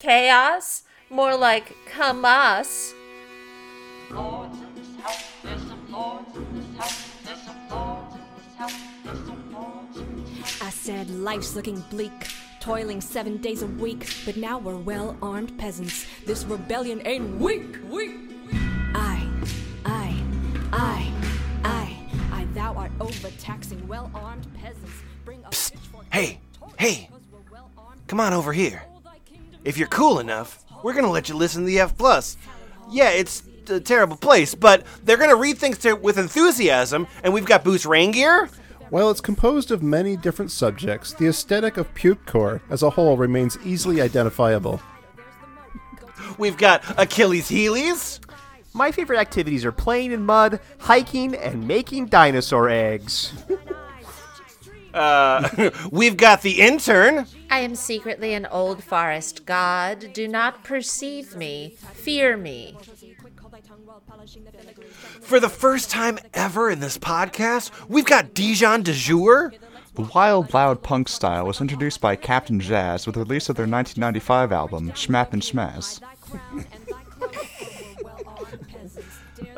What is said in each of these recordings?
Chaos? More like come us. I said life's looking bleak, toiling seven days a week, but now we're well armed peasants. This rebellion ain't weak, weak. Weak. I, I, I, I, I, thou art overtaxing well armed peasants. Bring a pitchfork hey, hey, because we're well-armed Come on over here. All thy kingdom If you're cool enough, we're gonna let you listen to the F plus. Yeah, it's a terrible place, but they're gonna read things to, with enthusiasm, and we've got Boots Raingear. While it's composed of many different subjects, the aesthetic of Putecore as a whole remains easily identifiable. We've got Achilles Heelies. My favorite activities are playing in mud, hiking, and making dinosaur eggs. Uh, we've got the intern. I am secretly an old forest god. Do not perceive me. Fear me. For the first time ever in this podcast, we've got Dijon Du Jour. The wild, loud punk style was introduced by Captain Jazz with the release of their 1995 album, Schmap and Schmaz.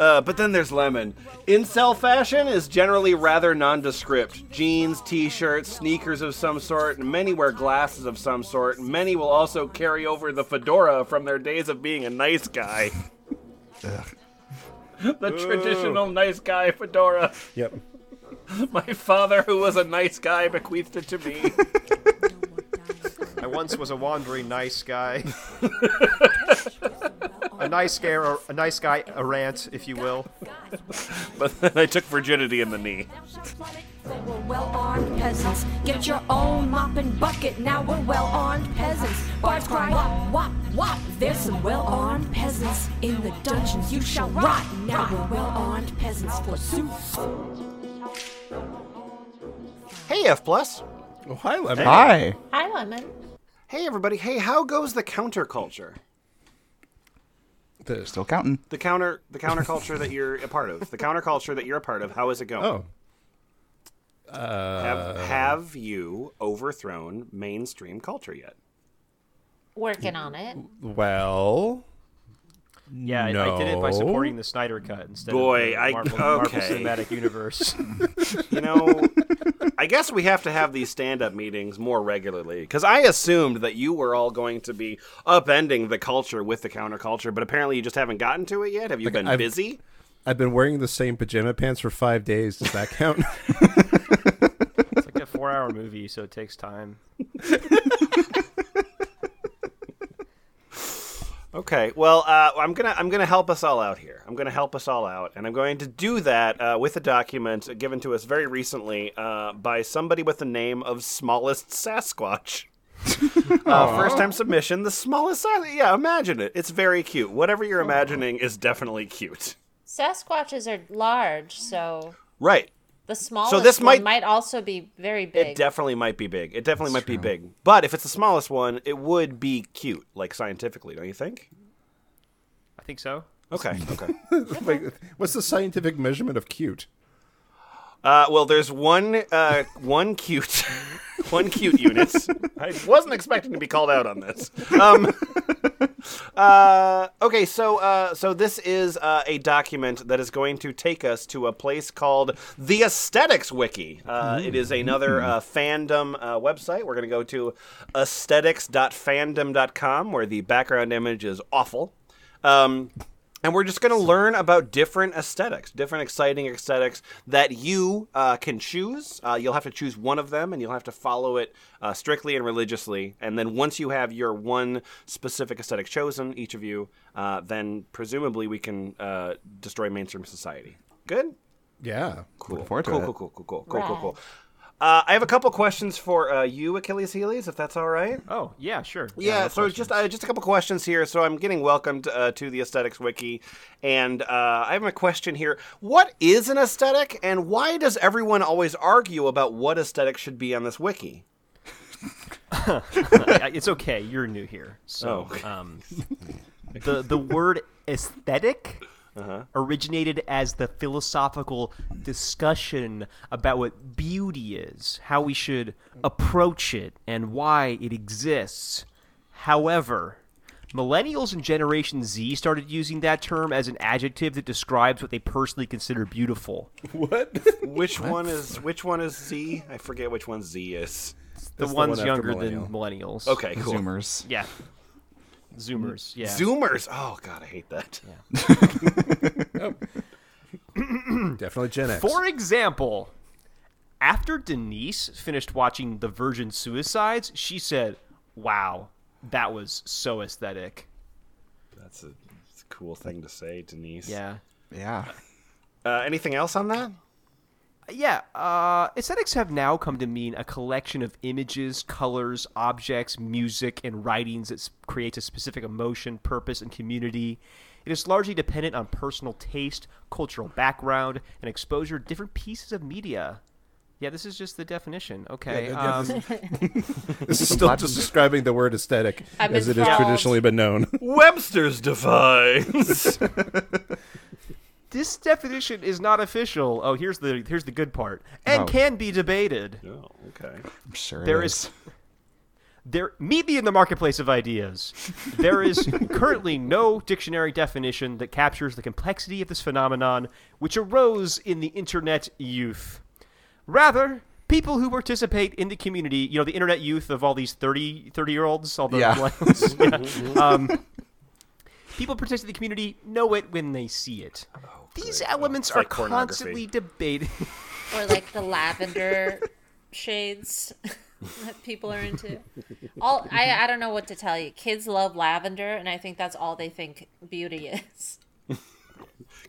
Uh, but then there's Lemon. Incel fashion is generally rather nondescript. Jeans, t-shirts, sneakers of some sort, and many wear glasses of some sort. and Many will also carry over the fedora from their days of being a nice guy. the traditional nice guy fedora. Yep. My father, who was a nice guy, bequeathed it to me. I once was a wandering nice guy. A nice guy, a nice guy a rant, if you will. but then I took virginity in the knee. We're well armed peasants. Get your own mop and bucket. Now we're well armed peasants. Bards cry, wop, wop, wop. There's some well armed peasants in the dungeons. You shall rot. Now we're well armed peasants forsooth. Hey, F plus. Oh, hi, Lemon. Hi! Hi, Lemon. Hey, everybody. Hey, how goes the counterculture? The- Still counting. The counter, the counterculture that you're a part of. The counterculture that you're a part of. How is it going? oh, Have, have you overthrown mainstream culture yet? Working on it. well. Yeah, I, I did it by supporting the Snyder Cut instead Boy, of I- the Marvel, Marvel okay. Cinematic Universe. You know, I guess we have to have these stand-up meetings more regularly because I assumed that you were all going to be upending the culture with the counterculture, but apparently you just haven't gotten to it yet. Have you been I've- busy? I've been wearing the same pajama pants for five days. Does that count? it's like a four-hour movie, so it takes time. Okay, well, uh, I'm gonna I'm gonna help us all out here. I'm gonna help us all out, and I'm going to do that uh, with a document given to us very recently uh, by somebody with the name of Smallest Sasquatch. uh, first time submission, the smallest. Sas- yeah, imagine it. It's very cute. Whatever you're imagining is definitely cute. Sasquatches are large, so Right. The smallest this one might- might also be very big. It definitely might be big. It definitely might be big. But if it's the smallest one, it would be cute, like scientifically, don't you think? I think so. Okay. Okay. Wait, what's the scientific measurement of cute? Uh, well, there's one uh, one cute one cute unit. I wasn't expecting to be called out on this. Um, uh, okay, so uh, so this is uh, a document that is going to take us to a place called the Aesthetics Wiki. Uh, it is another uh, fandom uh, website. We're going to go to aesthetics.fandom.com, where the background image is awful. Um, and we're just going to learn about different aesthetics, different exciting aesthetics that you uh, can choose. Uh, you'll have to choose one of them, and you'll have to follow it uh, strictly and religiously. And then once you have your one specific aesthetic chosen, each of you, uh, then presumably we can uh, destroy mainstream society. Good. Yeah. Cool. Looking forward to cool, it. cool, cool, cool, cool, cool, cool, cool. Uh, I have a couple questions for uh, you, Achilles Heelies, if that's all right. Oh, yeah, sure. Yeah, no so it's just uh, just a couple questions here. So I'm getting welcomed uh, to the aesthetics wiki, and uh, I have a question here. What is an aesthetic, and why does everyone always argue about what aesthetic should be on this wiki? It's okay. You're new here, so Oh. um, the the word aesthetic Uh-huh. originated as the philosophical discussion about what beauty is, how we should approach it, and why it exists. However, Millennials and Generation Z started using that term as an adjective that describes what they personally consider beautiful. What? Which one is which one is Z? I forget which one Z is. The the ones one younger millennial. than millennials. Okay, cool. Zoomers. Yeah. Zoomers. Yeah. Zoomers. Oh god, I hate that. Definitely Gen X. For example, after Denise finished watching The Virgin Suicides, she said, "Wow, that was so aesthetic." That's a, that's a cool thing to say, Denise. Yeah. Yeah. Uh, anything else on that? Yeah, uh, aesthetics have now come to mean a collection of images, colors, objects, music, and writings that s- creates a specific emotion, purpose, and community. It is largely dependent on personal taste, cultural background, and exposure to different pieces of media. Yeah, this is just the definition. Okay. Yeah, um, This is still just describing the word aesthetic I'm as it has traditionally been known. Webster's defines. this definition is not official. Oh, here's the here's the good part, and Oh. can be debated. oh, okay. I'm sure There it is there meet me in the marketplace of ideas. There is currently no dictionary definition that captures the complexity of this phenomenon, which arose in the internet youth. Rather, people who participate in the community, you know, the internet youth of all these 30, 30 year olds, all the Yeah. millennials, yeah. um, people participating in the community know it when they see it. These elements It's are like constantly debated. or like the lavender shades that people are into. All I I don't know what to tell you. Kids love lavender, and I think that's all they think beauty is.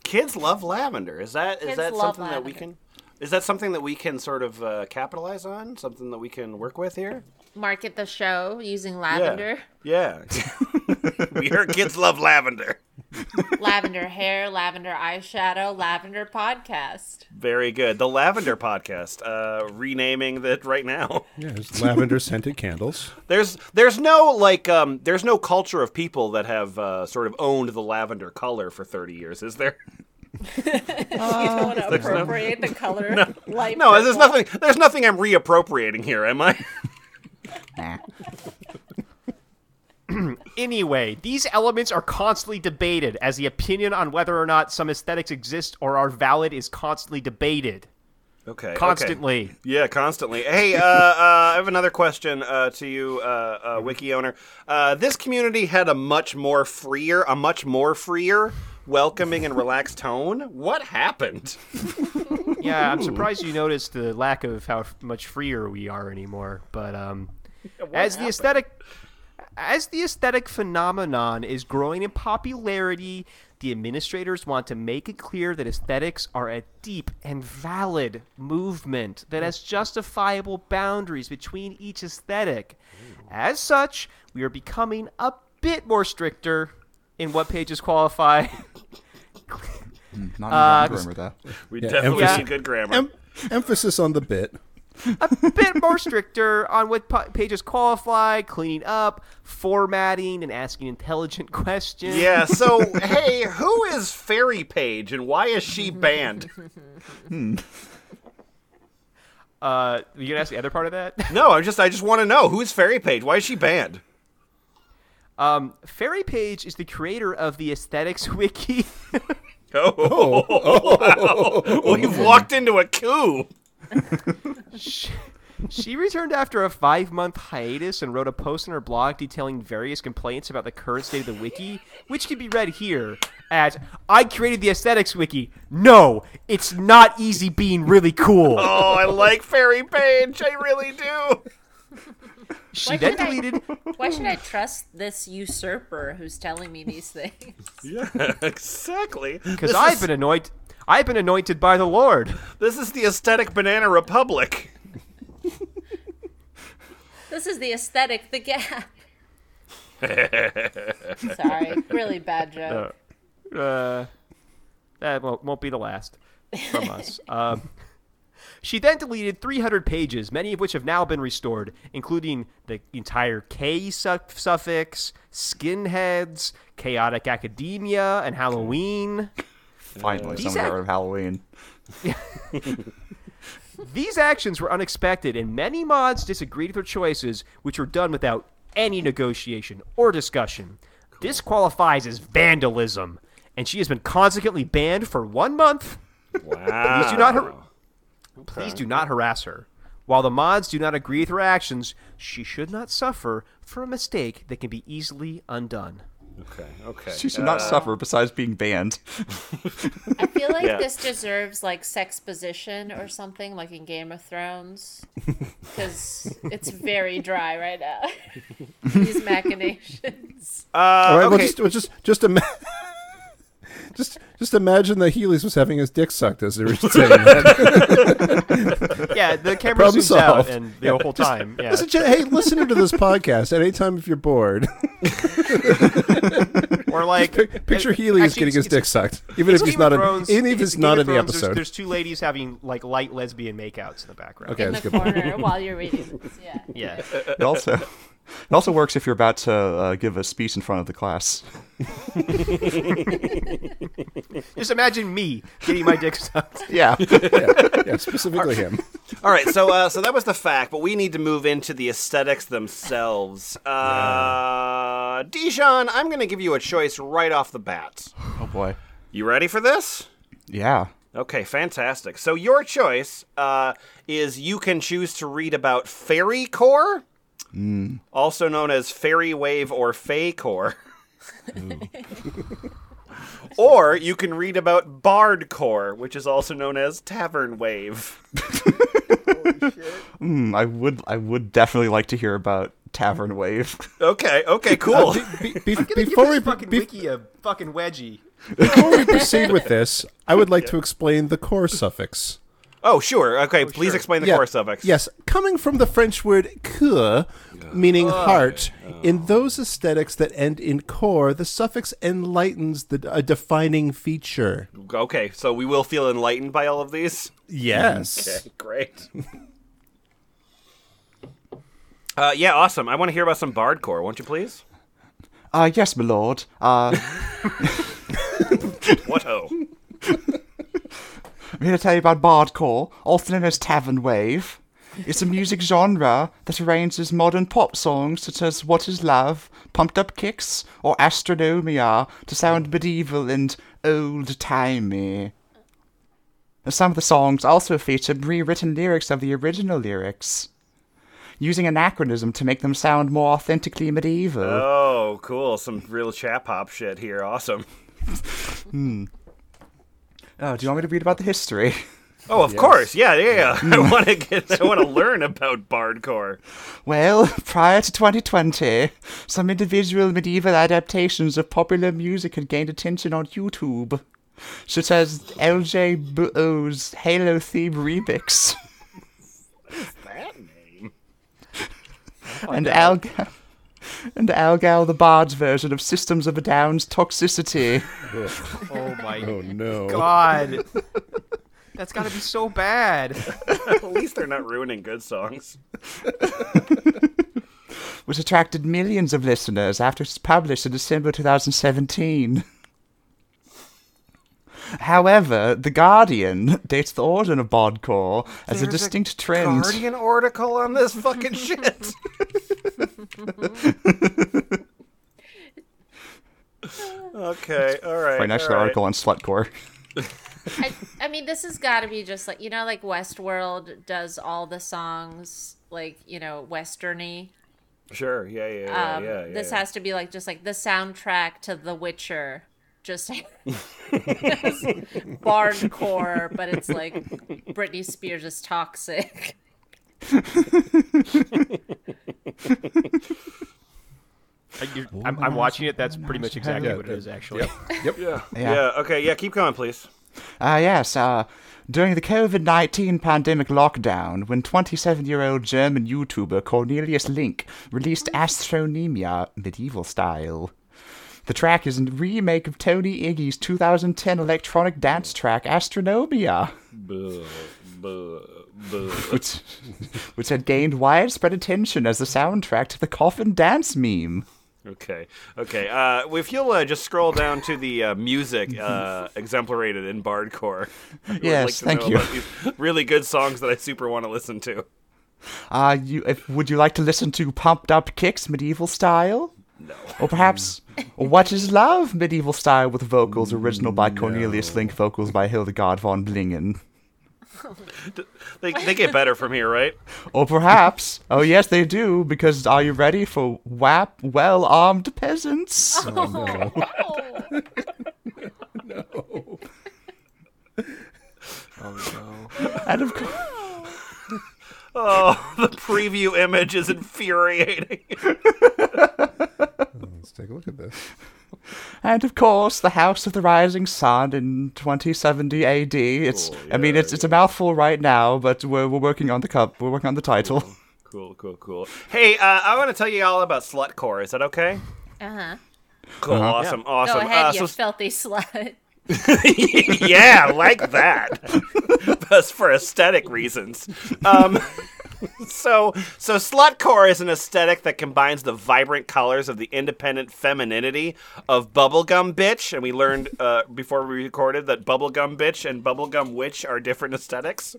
Kids love lavender. Is that is Kids that love something that we can? Is that something that we can sort of uh, capitalize on? Something that we can work with here? Market the show using lavender, Yeah. we heard kids love lavender. Lavender hair, lavender eyeshadow, lavender podcast. Very good. The Lavender Podcast. Uh, renaming that right now. Yeah, there's lavender scented candles. There's there's no like um there's no culture of people that have uh, sort of owned the lavender color for 30 years, is there? you don't want to appropriate the color No, light. No, there's nothing there's nothing I'm reappropriating here, am I? Anyway, these elements are constantly debated, as the opinion on whether or not some aesthetics exist or are valid is constantly debated. Okay. okay. Constantly. Yeah, constantly. Hey, uh, uh, I have another question uh, to you, uh, uh, wiki owner. Uh, this community had a much more freer, a much more freer, welcoming and relaxed tone. What happened? Yeah, I'm surprised you noticed the lack of how much freer we are anymore. But um, as the aesthetic, as the aesthetic phenomenon is growing in popularity, the administrators want to make it clear that aesthetics are a deep and valid movement that has justifiable boundaries between each aesthetic. As such, we are becoming a bit more stricter in what pages qualify. Not Uh, even grammar though. We Yeah, definitely emphasis- need good grammar. Em- emphasis on the bit. Bit more stricter on what pages qualify, cleaning up, formatting, and asking intelligent questions. yeah, so, hey, who is Fairy Page and why is she banned? Uh, you gonna ask the other part of that? No, I'm just I just want to know who's Fairy Page? Why is she banned? Um, Fairy Page is the creator of the Aesthetics Wiki. Oh, wow. we've walked into a coup. she, she returned after a five-month hiatus and wrote a post on her blog detailing various complaints about the current state of the wiki, which can be read here at "I created the Aesthetics Wiki." No, it's not easy being really cool. Oh, I like Fairy Page. I really do. she Why then should I- deleted. Why should I trust this usurper who's telling me these things? Yeah, exactly. Because I've is- been anointed. I've been anointed by the Lord. This is the aesthetic banana republic. This is the aesthetic, the gap. Sorry, really bad joke. Uh, that won't, won't be the last from us. Um, she then deleted 300 pages, many of which have now been restored, including the entire K su- suffix, skinheads, chaotic academia, and Halloween. Finally, These someone got act- of Halloween. These actions were unexpected, and many mods disagreed with her choices, which were done without any negotiation or discussion. This qualifies as vandalism, and she has been consequently banned for one month. Wow. Please do not har- Please do not harass her. While the mods do not agree with her actions, she should not suffer for a mistake that can be easily undone. Okay. Okay. She should not suffer besides being banned. I feel like Yeah. this deserves like sex position or something, like in Game of Thrones, because it's very dry right now. These machinations. Uh, All right, well, just, well, just, just, ima- just, just imagine that Heelies was having his dick sucked as they were saying that. Yeah, the camera Problem zooms out, solved. and the whole time, yeah. Listen, hey, listener to this podcast, anytime if you're bored, Or like, picture it- Healy is getting his dick sucked, even if he's not of in, Thrones- even if it's he's not of in the Thrones, there's- episode. There's, two ladies having like light lesbian makeouts in the background. Okay, in that's the good. corner while you're reading this. Yeah. Yeah. It also, it also works if you're about to uh, give a speech in front of the class. Just imagine me getting my dick sucked. Yeah. Yeah, specifically him. All right, so uh, so that was the fact, but we need to move into the aesthetics themselves. Uh, Dijon, I'm going to give you a choice right off the bat. oh boy. You ready for this? Yeah. Okay, fantastic. So your choice uh, is you can choose to read about fairy core, also known as fairy wave or fey core. or you can read about bard core, which is also known as tavern wave. Hmm, I would. I would definitely like to hear about Tavern Wave. Okay, okay, cool. Be- be- Give before we fucking be- wiki a fucking wedgie. before we proceed with this, I would like to explain the core suffix. Oh, sure. Okay, please sure. explain the Yeah, core suffix. Yes, coming from the French word "coeur," meaning heart, in those aesthetics that end in core, the suffix enlightens the a defining feature. Okay, so we will feel enlightened by all of these. Yes. Okay, great. Uh, yeah, awesome. I want to hear about some bardcore, won't you please? Uh, yes, my lord. Uh, What ho? I'm here to tell you about Bardcore, also known as Tavern Wave. It's a music genre that arranges modern pop songs such as What Is Love, Pumped Up Kicks, or Astronomia to sound medieval and old-timey. Some of the songs also feature rewritten lyrics of the original lyrics, using anachronism to make them sound more authentically medieval. Oh, cool. Some real chat pop shit here. Awesome. Hmm. Oh, do you want me to read about the history? Oh, of course. Yeah, yeah, yeah. I want to get. I want to learn about bardcore. Well, prior to 2020, some individual medieval adaptations of popular music had gained attention on YouTube, such as LJBO's Halo theme remix That name. and Algal and Algal the Bard's version of Systems of a Down's Toxicity. Oh my Oh no. god. That's got to be so bad. At least they're not ruining good songs. which attracted millions of listeners after it was published in December 2017. However, The Guardian dates the origin of Bardcore as a There's distinct trend. Guardian article on this fucking shit. okay, all right. Right next to the right. article on Slutcore. I, I mean, this has got to be just like you know, like Westworld does all the songs like you know westerny. Sure. Yeah, yeah, yeah, Um, yeah, yeah. this yeah. has to be like just like the soundtrack to The Witcher. Just bardcore, but it's like Britney Spears is toxic. Uh, I'm, I'm watching it. That's pretty much exactly Yeah, what it is, actually. Yep. Yeah. Yeah. yeah. Okay. Yeah. Keep going, please. Ah, yes, uh, during the COVID 19 pandemic lockdown, when 27 year old German YouTuber Cornelius Link released Astronomia medieval style. The track is a remake of Tony Igy's 2010 electronic dance track Astronomia, Buh, buh, buh. which, which had gained widespread attention as the soundtrack to the Coffin Dance meme. Okay. Okay. Uh, if you'll uh, just scroll down to the uh, music uh, exemplarated in Bardcore. Yes, like thank you. really good songs that I super want to listen to. Uh, you, if, would you like to listen to Pumped Up Kicks medieval style? Or perhaps What is Love? Medieval style with vocals original by Cornelius Link, vocals by Hildegard von Blingin'. They, they get better from here, right? Or perhaps, oh yes, they do, because are you ready for WAP well armed peasants? Oh no. Oh, and of course, Oh, the preview image is infuriating. Let's take a look at this. and of course, the House of the Rising Sun in 2070 AD. It's, I mean, it's it's a mouthful right now, but we're we're working on the cup. We're working on the title. Cool, cool, cool. cool. Hey, uh, I want to tell you all about Slutcore. Is that okay? Uh huh. Cool, awesome, awesome. Go ahead, Uh, you so- filthy slut. yeah, like that. Just for aesthetic reasons. Um, so, so slutcore is an aesthetic that combines the vibrant colors of the independent femininity of bubblegum bitch, and we learned uh, before we recorded that bubblegum bitch and bubblegum witch are different esthetics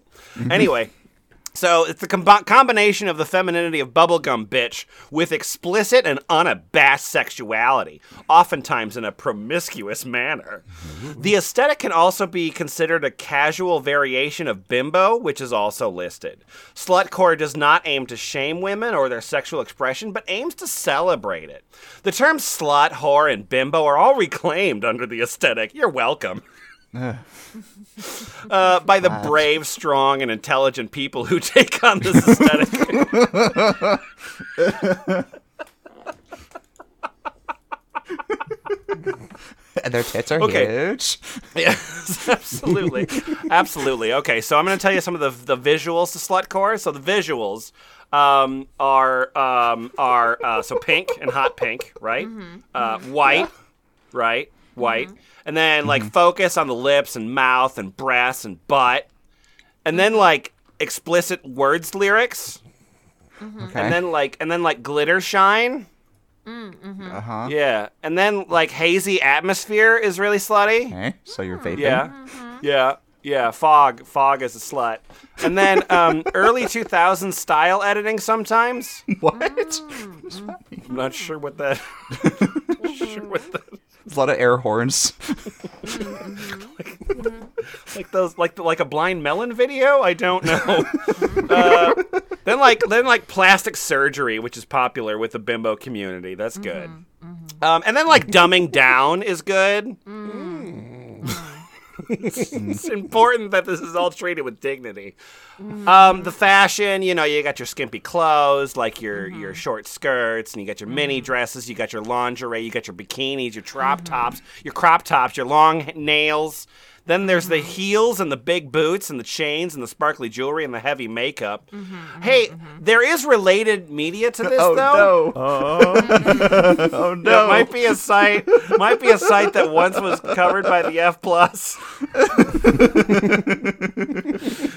Anyway. So it's the combi- combination of the femininity of bubblegum bitch with explicit and unabashed sexuality, oftentimes in a promiscuous manner. The aesthetic can also be considered a casual variation of bimbo, which is also listed. Slutcore does not aim to shame women or their sexual expression, but aims to celebrate it. The terms slut, whore, and bimbo are all reclaimed under the aesthetic. You're welcome. Uh, by the brave, strong, and intelligent people who take on this aesthetic. And their tits are Okay. huge. yes, absolutely, absolutely. Okay, so I'm going to tell you some of the the visuals to slutcore. So the visuals um, are um, are uh, so pink and hot pink, right? Uh, white, right? White, and then like mm-hmm. focus on the lips and mouth and breasts and butt, and then mm-hmm. like explicit words lyrics, mm-hmm. Okay. and then like and then like glitter shine. uh huh. Yeah, and then like hazy atmosphere is really slutty. Okay. So you're mm. vaping. Yeah, yeah, yeah. Fog, fog is a slut. And then um, early 2000s style editing sometimes. What? I'm not sure what that. sure what that. There's a lot of air horns. Like those, like like a blind melon video. I don't know. uh, then like then like plastic surgery, which is popular with the bimbo community. That's good. Um, and then like dumbing down is good. it's important that this is all treated with dignity. Um, the fashion, you know, you got your skimpy clothes, like your your mm-hmm. short skirts, and you got your mini mm-hmm. dresses, you got your lingerie, you got your bikinis, your mm-hmm. crop tops, your crop tops, your long nails. Then there's the mm-hmm. heels and the big boots and the chains and the sparkly jewelry and the heavy makeup. Mm-hmm, mm-hmm, hey, there is related media to this oh, though. Oh Oh no! It might be a site. might be a site that once was covered by the F plus.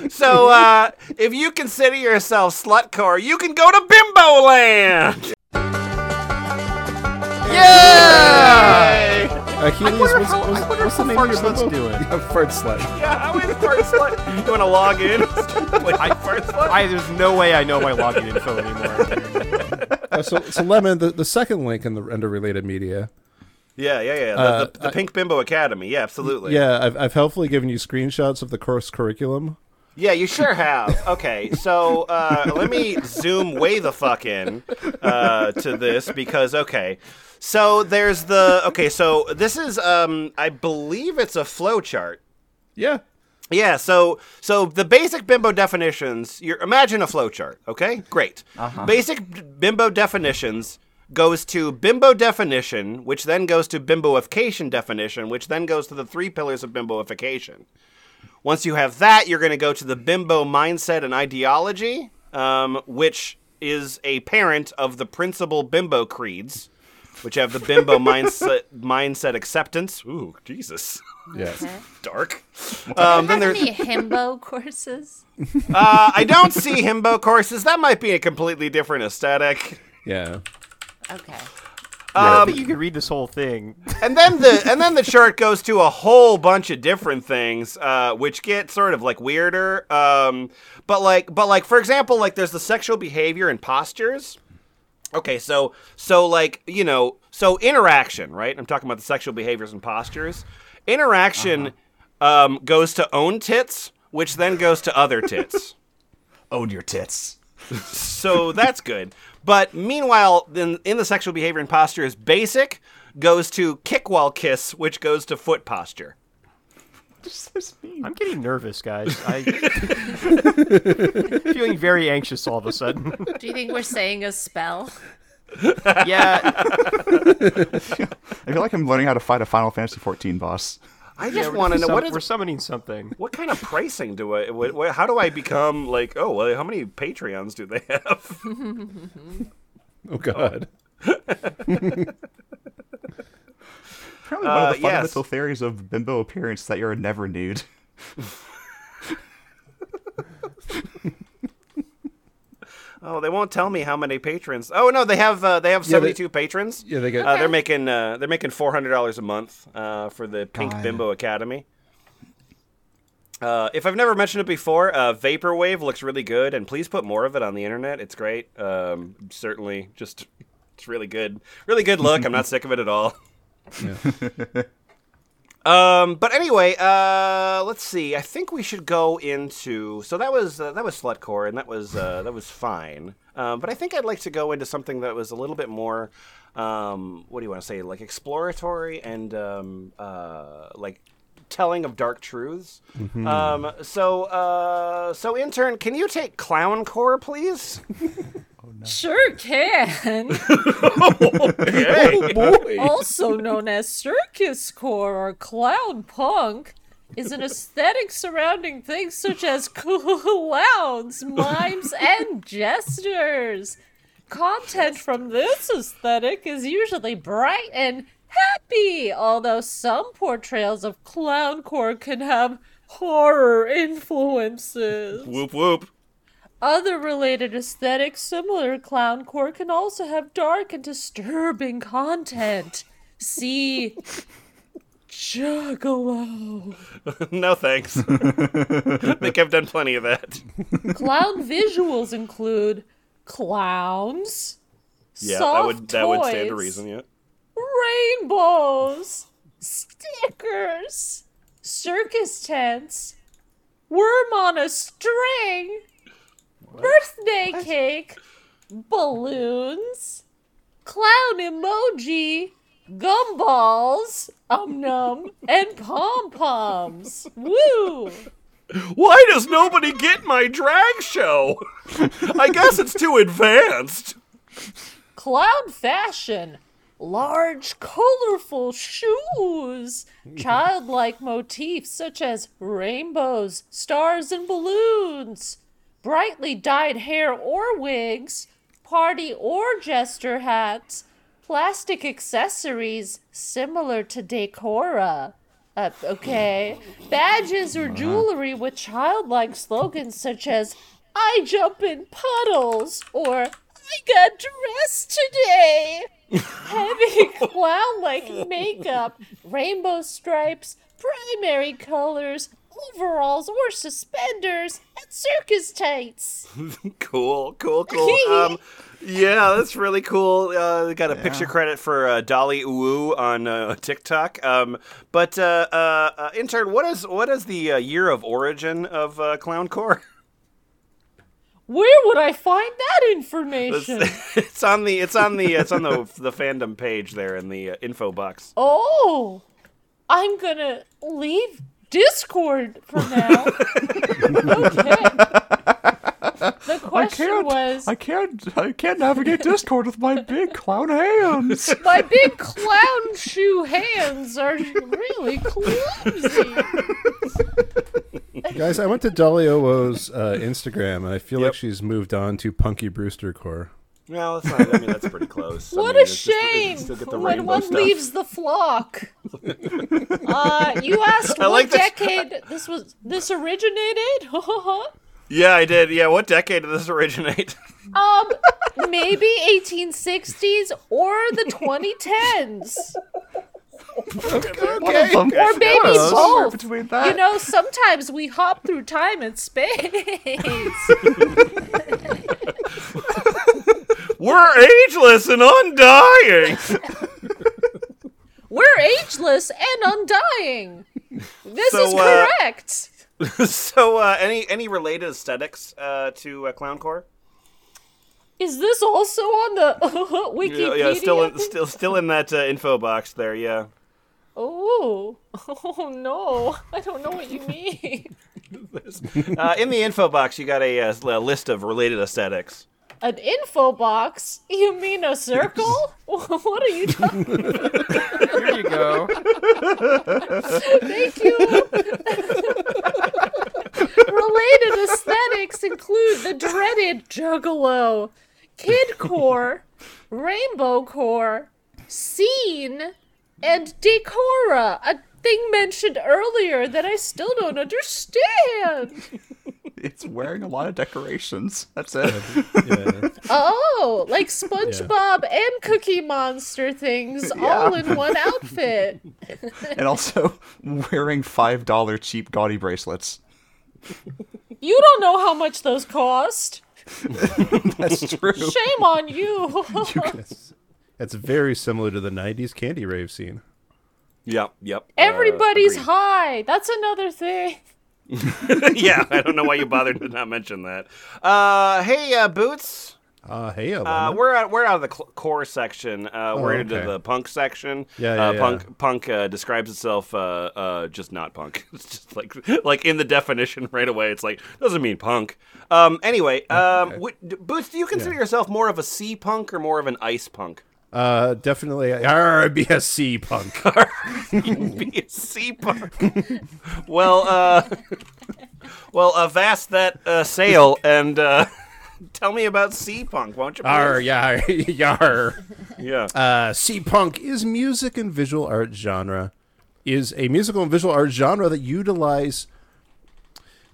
so, uh, if you consider yourself slutcore, you can go to Bimbo Land. Yay! Helios, what's, how- what's, what's the name of your Slut's bimbo? doing. Yeah, Fart Slut. Yeah, how is Fart Slut? You want to log in? Play Fart Slut? I there's no way I know my login info anymore. Uh, so, so Lemon, the, the second link in the under related media. yeah, yeah, yeah. The, Uh, the, the Pink Bimbo Academy. Yeah, absolutely. Yeah, I've, I've helpfully given you screenshots of the course curriculum. Yeah, you sure have. Okay, so uh, let me zoom way the fuck in uh, to this because okay, so there's the okay, so this is um, I believe it's a flow chart. Yeah. Yeah, so so the basic bimbo definitions. You imagine a flow chart. Okay, great. Basic bimbo definitions goes to bimbo definition, which then goes to bimboification definition, which then goes to the three pillars of bimboification. Once you have that, you're going to go to the bimbo mindset and ideology, um, which is a parent of the principal bimbo creeds, which have the bimbo mindset mindset acceptance. Ooh, Jesus, Yes. dark. Um, Um, then there's any himbo courses? uh, I don't see himbo courses. That might be a completely different aesthetic. Yeah. Okay. I don't think you can read this whole thing. And then the and then the chart goes to a whole bunch of different things, uh, which get sort of like weirder. Um, but like but like for example, like there's the sexual behavior and postures. Okay, so so like you know, so interaction, right? I'm talking about the sexual behaviors and postures. Interaction um, goes to own tits, which then goes to other tits. Own your tits. so that's good. But meanwhile, in, in the sexual behavior and posture is basic goes to kick while kiss, which goes to foot posture. I'm getting nervous, guys. I feeling very anxious all of a sudden. Do you think we're saying a spell? yeah, I feel like I'm learning how to fight a Final Fantasy 14 boss. I just want to know some- what is we're summoning something. what kind of pricing do I? What, what, how do I become like? Oh, well, how many Patreons do they have? Oh God. Apparently, one Uh, of the yes. fundamental theories of bimbo appearance is that you're a never nude. Oh, they won't tell me how many patrons. Oh no, they have uh, they have Yeah, seventy two patrons. Yeah, they get. Uh, they're making uh, they're making four hundred dollars a month uh, for the Pink God. Bimbo Academy. Uh, if I've never mentioned it before, uh, Vaporwave looks really good, and please put more of it on the internet. It's great. Um, certainly, just it's really good, really good look. I'm not sick of it at all. Um, but anyway, uh, let's see. I think we should go into. So that was uh, that was slutcore, and that was uh, that was fine. Um, but I think I'd like to go into something that was a little bit more. Um, what do you want to say? Like exploratory and um, uh, like telling of dark truths. Um, so uh, so intern, can you take clowncore, please? Sure can. Okay. Oh, boy. also known as circus core or clown punk, is an aesthetic surrounding things such as clowns, mimes, and jesters. Content from this aesthetic is usually bright and happy, although some portrayals of clowncore can have horror influences. whoop whoop. Other related aesthetics similar to clowncore can also have dark and disturbing content. See Juggalo. no thanks. I think I've done plenty of that. Clown visuals include clowns, Yeah, soft that would that would stand to toys, reason. Yeah. rainbows, stickers, circus tents, worm on a string, birthday cake, balloons, clown emoji, gumballs, um num, and pom poms. Woo! Why does nobody get my drag show? I guess it's too advanced. Clown fashion. Large, colorful shoes. Childlike motifs such as rainbows, stars, and balloons. Brightly dyed hair or wigs. Party or jester hats. Plastic accessories similar to decora. Uh, okay. Badges or jewelry with childlike slogans such as I jump in puddles or I got dressed today. Heavy clown like makeup, rainbow stripes, primary colors, overalls or suspenders, and circus tights. Cool, cool, cool. Um, yeah, that's really cool. Uh, got a picture credit for uh, Dolly Uwu on uh, TikTok. Um, but uh, uh, uh, intern, what is what is the uh, year of origin of uh, Clowncore? Where would I find that information? it's on the it's on the it's on the the fandom page there in the uh, info box. Oh, I'm gonna leave Discord for now. okay. The question was I can't. I can't navigate Discord with my big clown hands. my big clown shoe hands are really clumsy. Guys, I went to Dolly Owo's uh, Instagram, and I feel Yep. like she's moved on to Punky Brewster Core. Well, that's not, I mean that's pretty close. I What mean, a it's just- shame still get the when rainbow one stuff. leaves the flock. uh, you asked I what like that- decade this was this originated? Yeah, I did. Yeah, what decade did this originate? um, maybe 1860s or the 2010s. One of them. Or maybe both. between that. You know, sometimes we hop through time and space. We're ageless and undying. We're ageless and undying. This So, is uh, correct. so, uh, any any related aesthetics uh, to uh, clowncore? Is this also on the Wikipedia? Yeah, yeah, still in, still still in that uh, info box there. Yeah. Oh, oh no! I don't know what you mean. Uh, in the info box, you got a, uh, a list of related aesthetics. An info box? You mean a circle? what are you talking? Here you go. Thank you. Related aesthetics include the dreaded Juggalo, Kidcore, Rainbow Core, Scene, and Decora, a thing mentioned earlier that I still don't understand. It's wearing a lot of decorations. That's it. Yeah. Oh, like SpongeBob and Cookie Monster things all in one outfit. and also wearing five dollar cheap gaudy bracelets. You don't know how much those cost. That's true. Shame on you. It's, it's very similar to the '90s candy rave scene. Yep, yep. uh, Everybody's agreed. high. That's another thing. yeah, I don't know why you bothered to not mention that. Uh, hey, uh, Boots. Uh, hey, Uh, we're out, we're out of the cl- core section. Uh, we're Oh, into okay. the punk section. Yeah, yeah, uh, yeah. Punk punk uh, describes itself uh, uh, just not punk. It's just like like in the definition right away. It's like doesn't mean punk. Um, anyway, um, what- d- Boots, do you consider yourself more of a sea punk or more of an ice punk? Uh, definitely RBSC punk. a punk. well, uh, well, avast that uh, sail and uh, tell me about sea punk, won't you? please? Arr, yar, yar. Yeah. Uh, sea punk is music and visual art genre. Is a musical and visual art genre that utilize.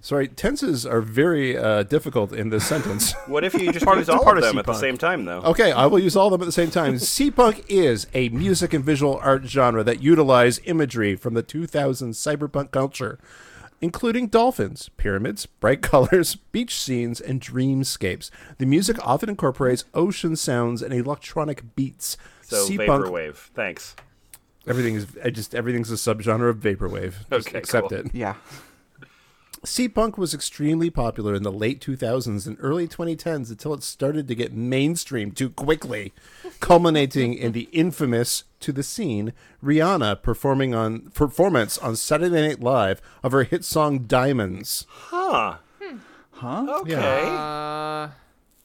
Sorry, tenses are very uh, difficult in this sentence. what if you just part- use all part of of them at the same time, though? Okay, I will use all of them at the same time. Sea punk is a music and visual art genre that utilize imagery from the 2000s cyberpunk culture, including dolphins, pyramids, bright colors, beach scenes, and dreamscapes. The music often incorporates ocean sounds and electronic beats. So Sea punk- vaporwave. Thanks. Everything is I just everything's a subgenre of vaporwave. Just Okay, accept cool. it. Yeah. Sea punk was extremely popular in the late 2000s and early 2010s until it started to get mainstream too quickly, culminating in the infamous to the scene Rihanna performing on performance on Saturday Night Live of her hit song Diamonds. Huh. Huh? Okay. Uh,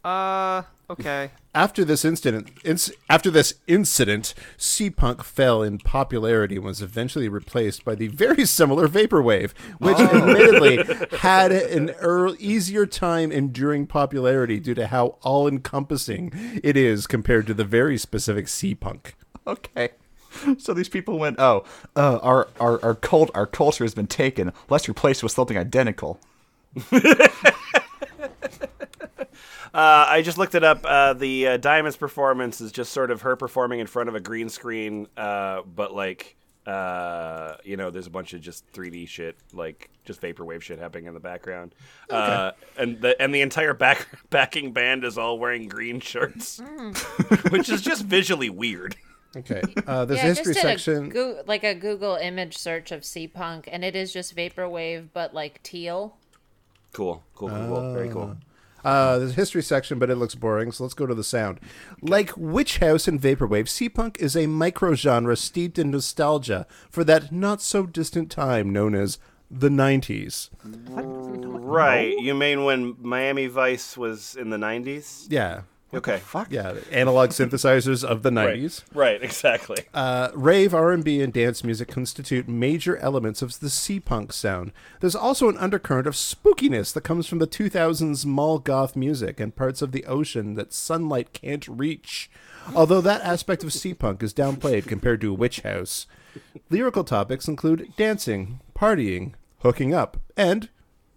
uh, okay. After this incident, inc- after this incident, sea punk fell in popularity and was eventually replaced by the very similar vaporwave, which admittedly had an ear easier time enduring popularity due to how all-encompassing it is compared to the very specific sea punk. Okay. So these people went, oh, uh, our, our, our cult our culture has been taken. Let's replace it with something identical. Uh, I just looked it up. Uh, the uh, Diamonds performance is just sort of her performing in front of a green screen, uh, but like, uh, you know, there's a bunch of just 3D shit, like just vaporwave shit happening in the background, uh, and the and the entire back backing band is all wearing green shirts, which is just visually weird. Okay, uh, there's yeah, a I history just did section. a Goo- like a Google image search of sea punk, and it is just vaporwave, but like teal. Cool, cool, cool, cool. very cool. Uh, there's a history section, but it looks boring, so let's go to the sound. Like Witch House and Vaporwave, sea punk is a microgenre steeped in nostalgia for that not so distant time known as the 90s. Right, you mean when Miami Vice was in the 90s? Yeah. Okay. Fuck. Yeah, analog synthesizers of the 90s. Right, right, exactly. Uh, rave, R&B, and dance music constitute major elements of the sea punk sound. There's also an undercurrent of spookiness that comes from the 2000s mall goth music and parts of the ocean that sunlight can't reach. Although that aspect of sea punk is downplayed compared to Witch House. Lyrical topics include dancing, partying, hooking up, and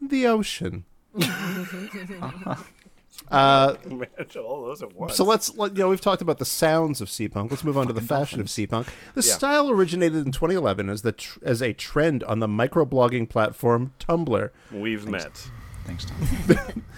the ocean. Imagine uh, all those at once. So let's let, you know we've talked about the sounds of sea punk. Let's move on to the fashion of sea punk. The style originated in 2011 as the tr- as a trend on the microblogging platform Tumblr. We've met. Thanks, Tom.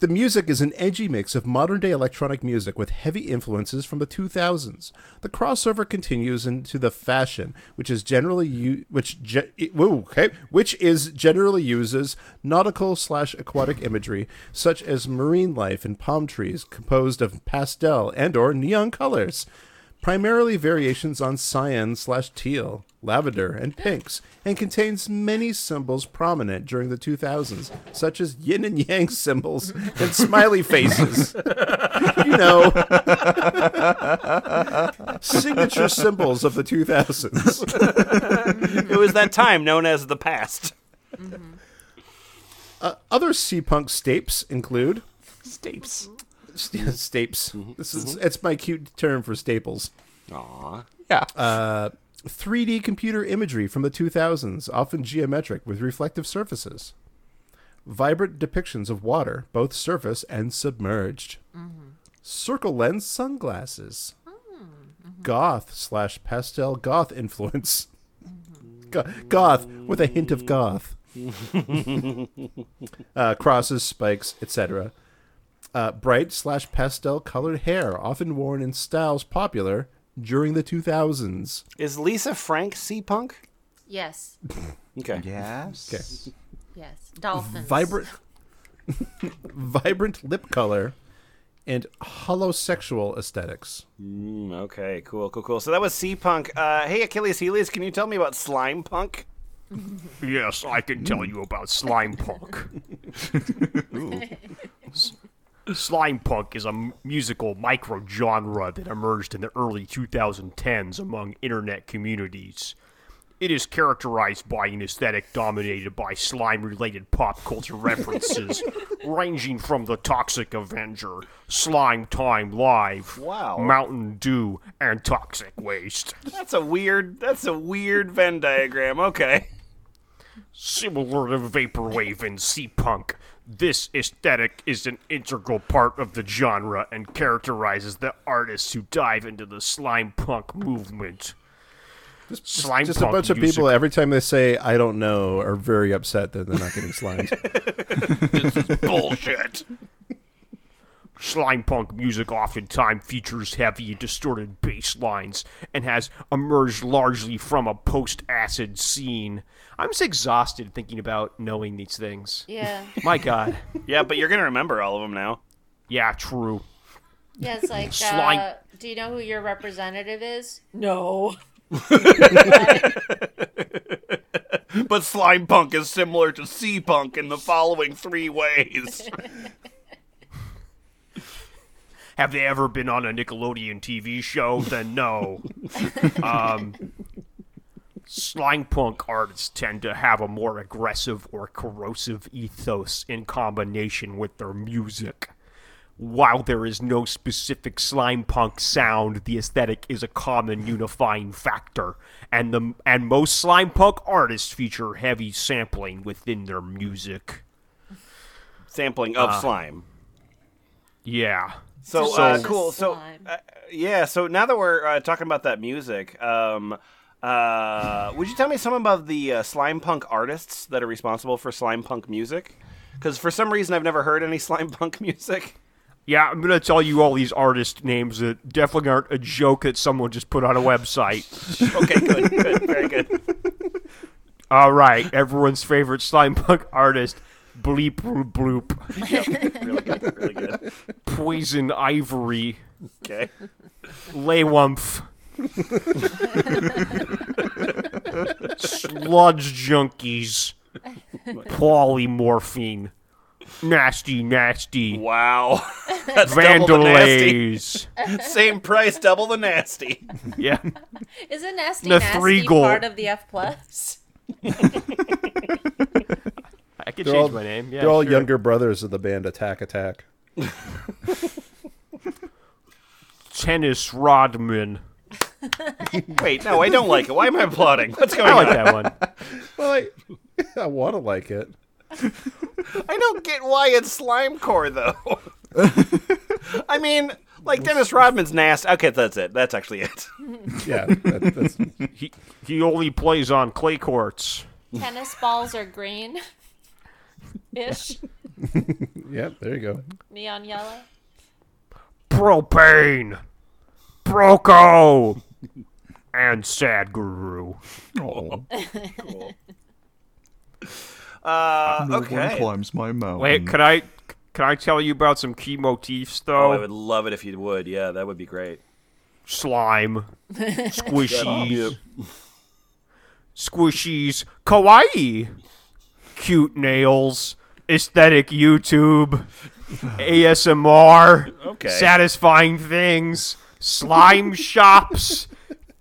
The music is an edgy mix of modern day electronic music with heavy influences from the 2000s. The crossover continues into the fashion, which is generally u- which ge- okay, which is generally uses nautical slash aquatic imagery such as marine life and palm trees, composed of pastel and or neon colors. Primarily variations on cyan slash teal, lavender, and pinks, and contains many symbols prominent during the 2000s, such as yin and yang symbols and smiley faces. you know, signature symbols of the 2000s. It was that time known as the past. Uh, other sea punk stapes include Stapes. St- stapes. Mm-hmm. This is mm-hmm. it's my cute term for staples. Aw. Yeah. Uh, 3D computer imagery from the 2000s, often geometric with reflective surfaces. Vibrant depictions of water, both surface and submerged. Mm-hmm. Circle lens sunglasses. Hmm. Goth slash pastel goth influence. Goth with a hint of goth. uh, crosses, spikes, etc. Uh, bright slash pastel colored hair, often worn in styles popular during the 2000s. Is Lisa Frank sea punk? Yes. Okay. yes. Okay. Yes. Dolphins. Vibrant, vibrant lip color, and holosexual aesthetics. Mm, okay, cool, cool, cool. So that was sea punk. Uh, hey, Achilles Heelies, can you tell me about slime punk? Yes, I can tell you about slime punk. Slime punk is a musical microgenre that emerged in the early 2010s among internet communities. It is characterized by an aesthetic dominated by slime related pop culture references, ranging from the Toxic Avenger, Slime Time Live, Wow. Mountain Dew, and Toxic Waste. That's a weird. That's a weird Venn diagram. Okay. Similar to Vaporwave and Sea Punk, this aesthetic is an integral part of the genre and characterizes the artists who dive into the slime punk movement. slime Just a bunch of people, every time they say, I don't know, are very upset that they're not getting slimed. This is bullshit. Slime punk music oftentimes features heavy and distorted bass lines and has emerged largely from a post acid scene. I'm just exhausted thinking about knowing these things. Yeah. My god. Yeah, but you're gonna remember all of them now. Yeah, true. Yeah, it's like, Slime- uh, do you know who your representative is? No. But slime punk is similar to sea punk in the following three ways. Have they ever been on a Nickelodeon TV show? Then no. um, slime punk artists tend to have a more aggressive or corrosive ethos in combination with their music. While there is no specific slime punk sound, the aesthetic is a common unifying factor, and the and most slime punk artists feature heavy sampling within their music. Sampling of slime. Yeah. So, Just uh, cool. So uh, yeah. So now that we're uh, talking about that music, um, uh, would you tell me some about the uh, slime punk artists that are responsible for slime punk music? Because for some reason I've never heard any slime punk music. Yeah, I'm gonna tell you all these artist names that definitely aren't a joke that someone just put on a website. Okay, good, good, very good. all right, everyone's favorite slime punk artist, Bleep Bloop Bloop, Really good, really good. Poison Ivory, Okay. Laywumph, Sludge Junkies, Polymorphine, Nasty Nasty, Wow. That's double the nasty. Vandalays. Same price, double the nasty. Yeah. Isn't Nasty The Nasty three goal. part of the F plus? I could They're change all, my name. Yeah, they're all sure. younger brothers of the band Attack Attack. Tennis Rodman. Wait, no, I don't like it. Why am I applauding? What's going I like on? that one. Well, I, I want to like it. I don't get why it's Slimecore though. I mean, like Dennis Rodman's nasty. Okay, that's it. That's actually it. Yeah, that, that's, He he only plays on clay courts. Tennis balls are green. Ish. Yep, there you go. Neon yellow. Propane, Broco, and Sad Guru. Oh, Uh, no one okay. climbs my mountain. Wait, can I can I tell you about some key motifs Oh, though? I would love it if you would. Yeah, that would be great. Slime, squishies, squishies, kawaii, cute nails, aesthetic YouTube, ASMR, Okay. satisfying things, slime shops,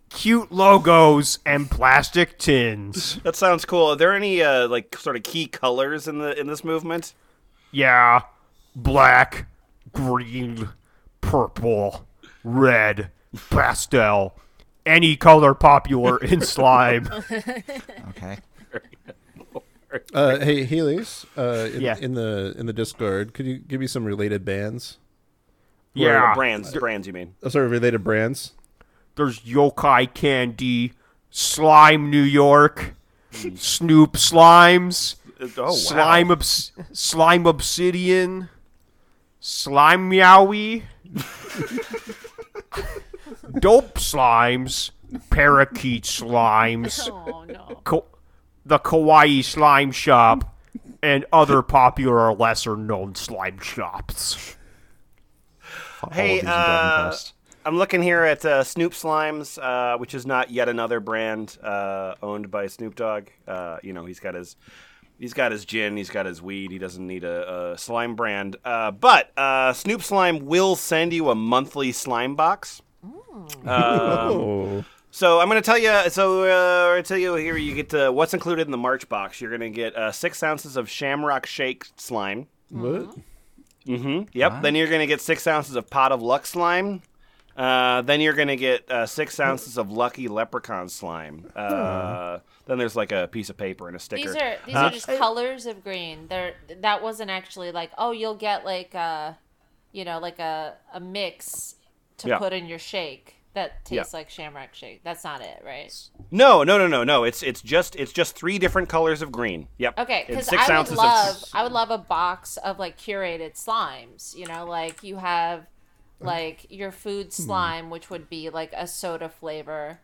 cute logos, and plastic tins. That sounds cool. Are there any uh, like sort of key colors in the in this movement? Yeah, black, green, purple, red, pastel, any color popular in slime. Okay. Uh, hey, Heelies, uh, in, Yeah. in the in the Discord, could you give me some related bands? Yeah, brands, brands. You mean? Oh, sorry, related brands. there's Yokai Candy, Slime New York, Snoop Slimes, Oh wow. Slime obs- Slime Obsidian, Slime Meowie, Dope Slimes, Parakeet Slimes, Oh no. Ka- the Kawaii Slime Shop, and other popular or lesser known slime shops. Hey, of these in Dragon uh, I'm looking here at uh, Snoop Slimes, uh, which is not yet another brand uh, owned by Snoop Dogg. Uh, you know, he's got his he's got his gin, he's got his weed. He doesn't need a, a slime brand. Uh, but uh, Snoop Slime will send you a monthly slime box. Um, Oh, So I'm going to tell you. So uh, I tell you here, you get uh, what's included in the March box. You're going to get uh, six ounces of Shamrock Shake slime. what? Mm-hmm. Yep. Then you're going to get six ounces of Pot of Luck slime. Uh, then you're going to get uh, six ounces of Lucky Leprechaun slime. Uh, Then there's like a piece of paper and a sticker. These are these Huh? are just colors of green. They're that wasn't actually like oh you'll get like a, you know like a a mix to Yeah. put in your shake that Yeah. tastes like Shamrock Shake. That's not it, right? No, no, no, no, no. It's it's just it's just three different colors of green. Yep. Okay, because six I would ounces love of. I would love a box of like curated slimes. You know, like you have like your food slime, which would be like a soda flavor,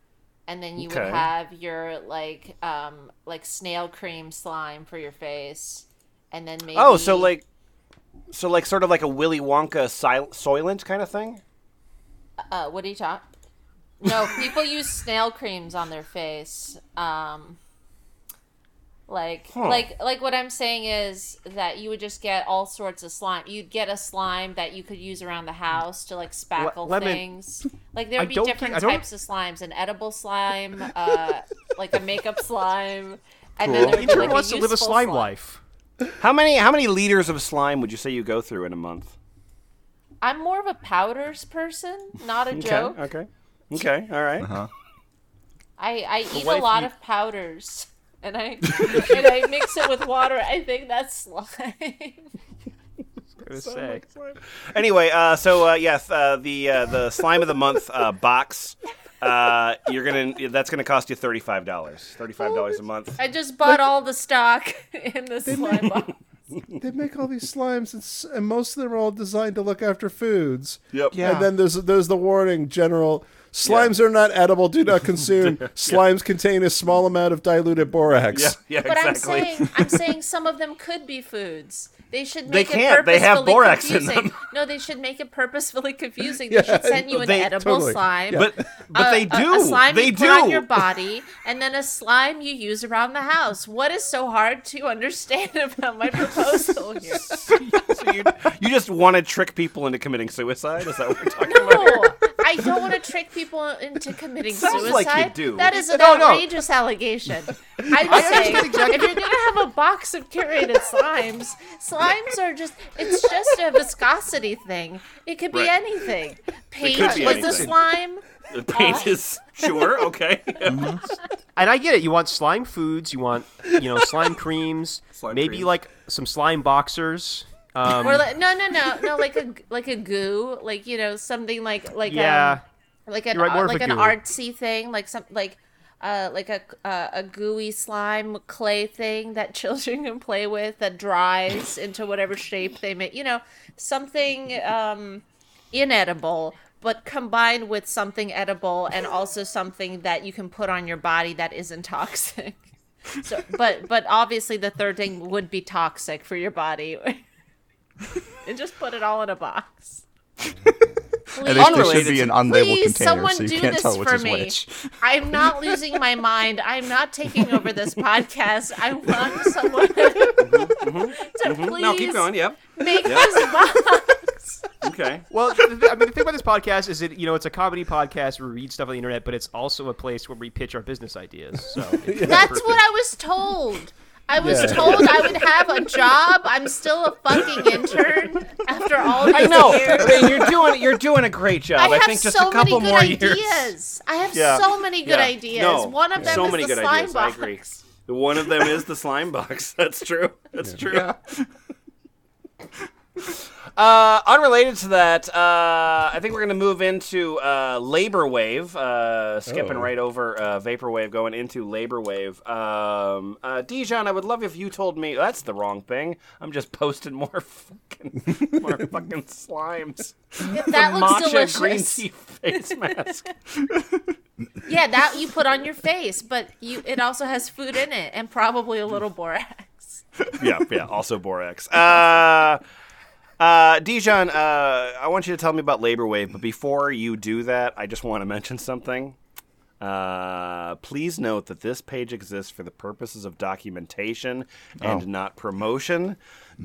and then you Okay. would have your like um like snail cream slime for your face, and then maybe Oh, so like, so like sort of like a Willy Wonka sil- Soylent kind of thing. uh, what do you talk? No, people use snail creams on their face. Um, like, Huh. like, like what I'm saying is that you would just get all sorts of slime. You'd get a slime that you could use around the house to like spackle lemon- things. Like there would be different think- types of slimes: an edible slime, uh, like a makeup slime, and then there would be like wants a to live a useful slime life. How many how many liters of slime would you say you go through in a month? I'm more of a powders person, not a joke. Okay. Okay. All right. Uh-huh. I, I eat a lot you- of powders and I and I mix it with water. I think that's slime. Gonna say. Anyway, uh, so uh, yes, uh, the uh, the slime of the month uh, box. Uh, you're gonna that's gonna cost you thirty five dollars. Thirty five dollars a month. I just bought all the stock in the slime box. They make all these slimes, and, and most of them are all designed to look after foods. Yep. Yeah. And then there's there's the warning, general. Slimes are not edible. Do not consume. Slimes contain a small amount of diluted borax. Yeah. Yeah. But exactly. I'm saying I'm saying some of them could be foods. They should make it purposefully. They can't. it They have purposefully borax in confusing. them. No, they should make it purposefully confusing. Yeah, they should send you an they- edible totally. slime. but but uh, a- they do. A, slime they you do. put on your body, and then a slime you use around the house. What is so hard to understand about my proposal here? so you, you just want to trick people into committing suicide? Is that what we're talking about? No, I don't want to trick people into committing Sounds suicide. like you do. That is an No, no. outrageous allegation. I'm saying if you're gonna have a box of curated slimes, slimes are just it's just a viscosity thing. It could be Right. anything. Paint could be was the anything. slime. The paint is sure okay. Mm-hmm. And I get it. You want slime foods. You want you know slime creams. Slime maybe creams. like some slime boxers. Um, Or like, no, no, no, no, like a like a goo, like you know something like like yeah. um, like an right, a like an goo. artsy thing, like some like uh, like a uh, a gooey slime clay thing that children can play with that dries into whatever shape they make. You know, something um, inedible, but combined with something edible and also something that you can put on your body that isn't toxic. So, but but obviously the third thing would be toxic for your body. and just put it all in a box. And there, there should be an unlabeled Please, container, someone so you do can't this tell which for is me. which. I'm not losing my mind. I'm not taking over this podcast. I want someone mm-hmm, to please No, keep going. Yep. make this box. Okay. Well, the, the- I mean, the thing about this podcast is that you know it's a comedy podcast. We read stuff on the internet, but it's also a place where we pitch our business ideas. So That's perfect. what I was told. I was Yeah. told I would have a job. I'm still a fucking intern after all these I know. years. I mean, you're doing you're doing a great job. I I, have think just so a couple many more good years. ideas. I have Yeah. so many good Yeah. ideas. No, One of them so is many the good slime ideas. box. I agree. One of them is the slime box. That's true. That's true. Uh, unrelated to that, uh, I think we're going to move into uh, Labor Wave, uh, skipping Oh. right over uh, Vaporwave, going into Labor Wave. Um, uh, Dijon, I would love if you told me that's the wrong thing. I'm just posting more fucking, more fucking slimes. That looks Matcha delicious. green tea face mask. Yeah, that you put on your face, but you it also has food in it and probably a little borax. yeah, yeah. Also borax. Uh, uh, Dijon, uh, I want you to tell me about Labor Wave, but before you do that, I just want to mention something. Uh, please note that this page exists for the purposes of documentation and not promotion.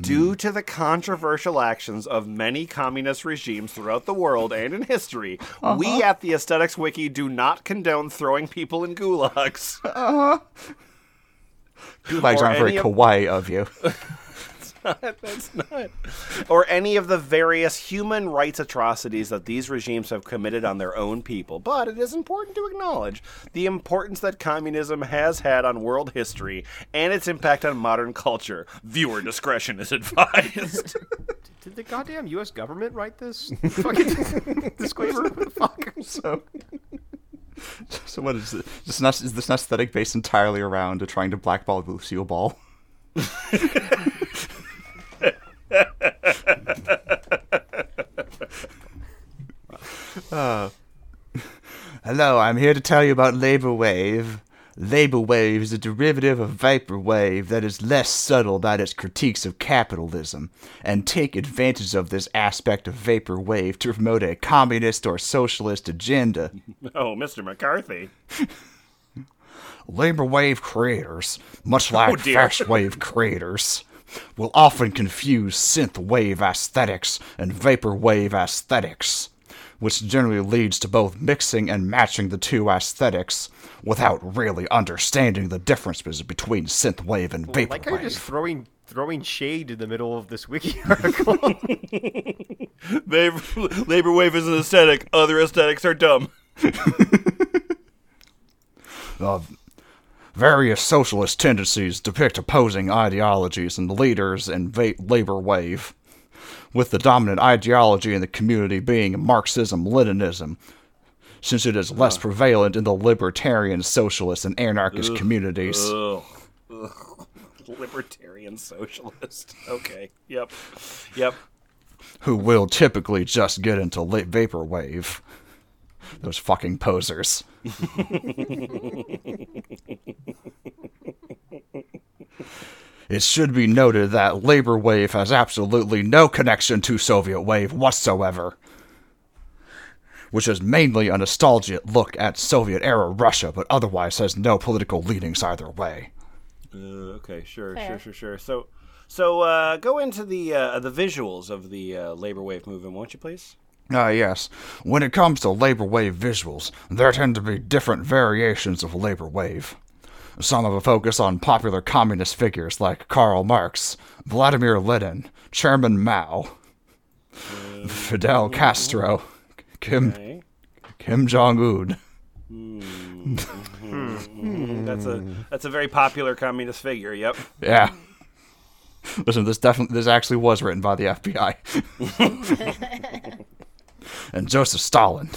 Due to the controversial actions of many communist regimes throughout the world and in history, we at the Aesthetics Wiki do not condone throwing people in gulags. Gulags aren't very of- kawaii of you. That's not. Or any of the various human rights atrocities that these regimes have committed on their own people. But it is important to acknowledge the importance that communism has had on world history and its impact on modern culture. Viewer discretion is advised. Did the goddamn U.S. government write this fucking disclaimer? What the fuck? So, so what is it? This is this aesthetic based entirely around trying to blackball Lucille Ball? Uh, hello, I'm here to tell you about Labor Wave. Labor Wave is a derivative of Vapor Wave that is less subtle about its critiques of capitalism, and take advantage of this aspect of Vapor Wave to promote a communist or socialist agenda. oh, Mr. McCarthy. Labor Wave creators, much like dear. Fash Wave creators, will often confuse synth wave aesthetics and vapor wave aesthetics, which generally leads to both mixing and matching the two aesthetics without really understanding the differences between synth wave and vapor Like how you're just throwing throwing shade in the middle of this wiki article. Labor Wave is an aesthetic, other aesthetics are dumb. Uh, various socialist tendencies depict opposing ideologies and leaders in va- labor wave, with the dominant ideology in the community being Marxism Leninism, since it is less prevalent in the libertarian, socialist, and anarchist communities. Ugh. Ugh. Libertarian socialist. Okay. Yep. Yep. who will typically just get into la- vaporwave. Those fucking posers. it should be noted that Labor Wave has absolutely no connection to Soviet Wave whatsoever, which is mainly a nostalgic look at Soviet era Russia, but otherwise has no political leanings either way. Uh, okay, sure, Fair. sure, sure, sure. So, so uh, go into the uh, the visuals of the uh, labor wave movement, won't you, please? Ah, yes. When it comes to labor wave visuals, there tend to be different variations of labor wave. Some have a focus on popular communist figures like Karl Marx, Vladimir Lenin, Chairman Mao, Fidel Castro, Kim Okay. Kim Jong Un. That's a that's a very popular communist figure. Yep. Yeah. Listen, this definitely this actually was written by the FBI. and Joseph Stalin.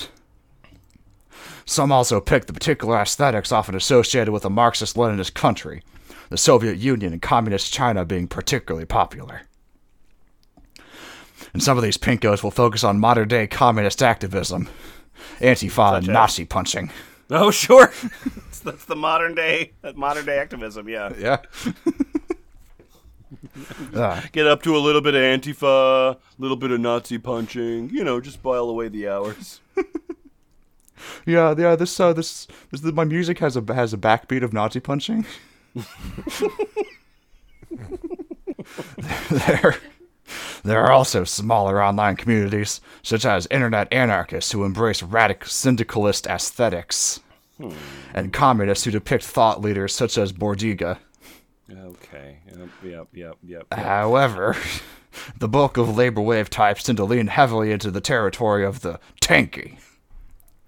Some also pick the particular aesthetics often associated with a Marxist Leninist country, the Soviet Union and Communist China being particularly popular. And some of these pinkos will focus on modern day communist activism, Antifa, and Nazi punching. Oh, sure. that's, that's the modern day modern day activism. Yeah. Yeah. Uh, Get up to a little bit of Antifa, a little bit of Nazi punching. You know, just while away the hours. yeah, yeah. This, uh, this, this, my music has a has a backbeat of Nazi punching. there, there are also smaller online communities, such as internet anarchists who embrace radical syndicalist aesthetics, and communists who depict thought leaders such as Bordiga. Okay. Yep. Yep. Yep. Yep. However, the bulk of labor wave types tend to lean heavily into the territory of the tanky.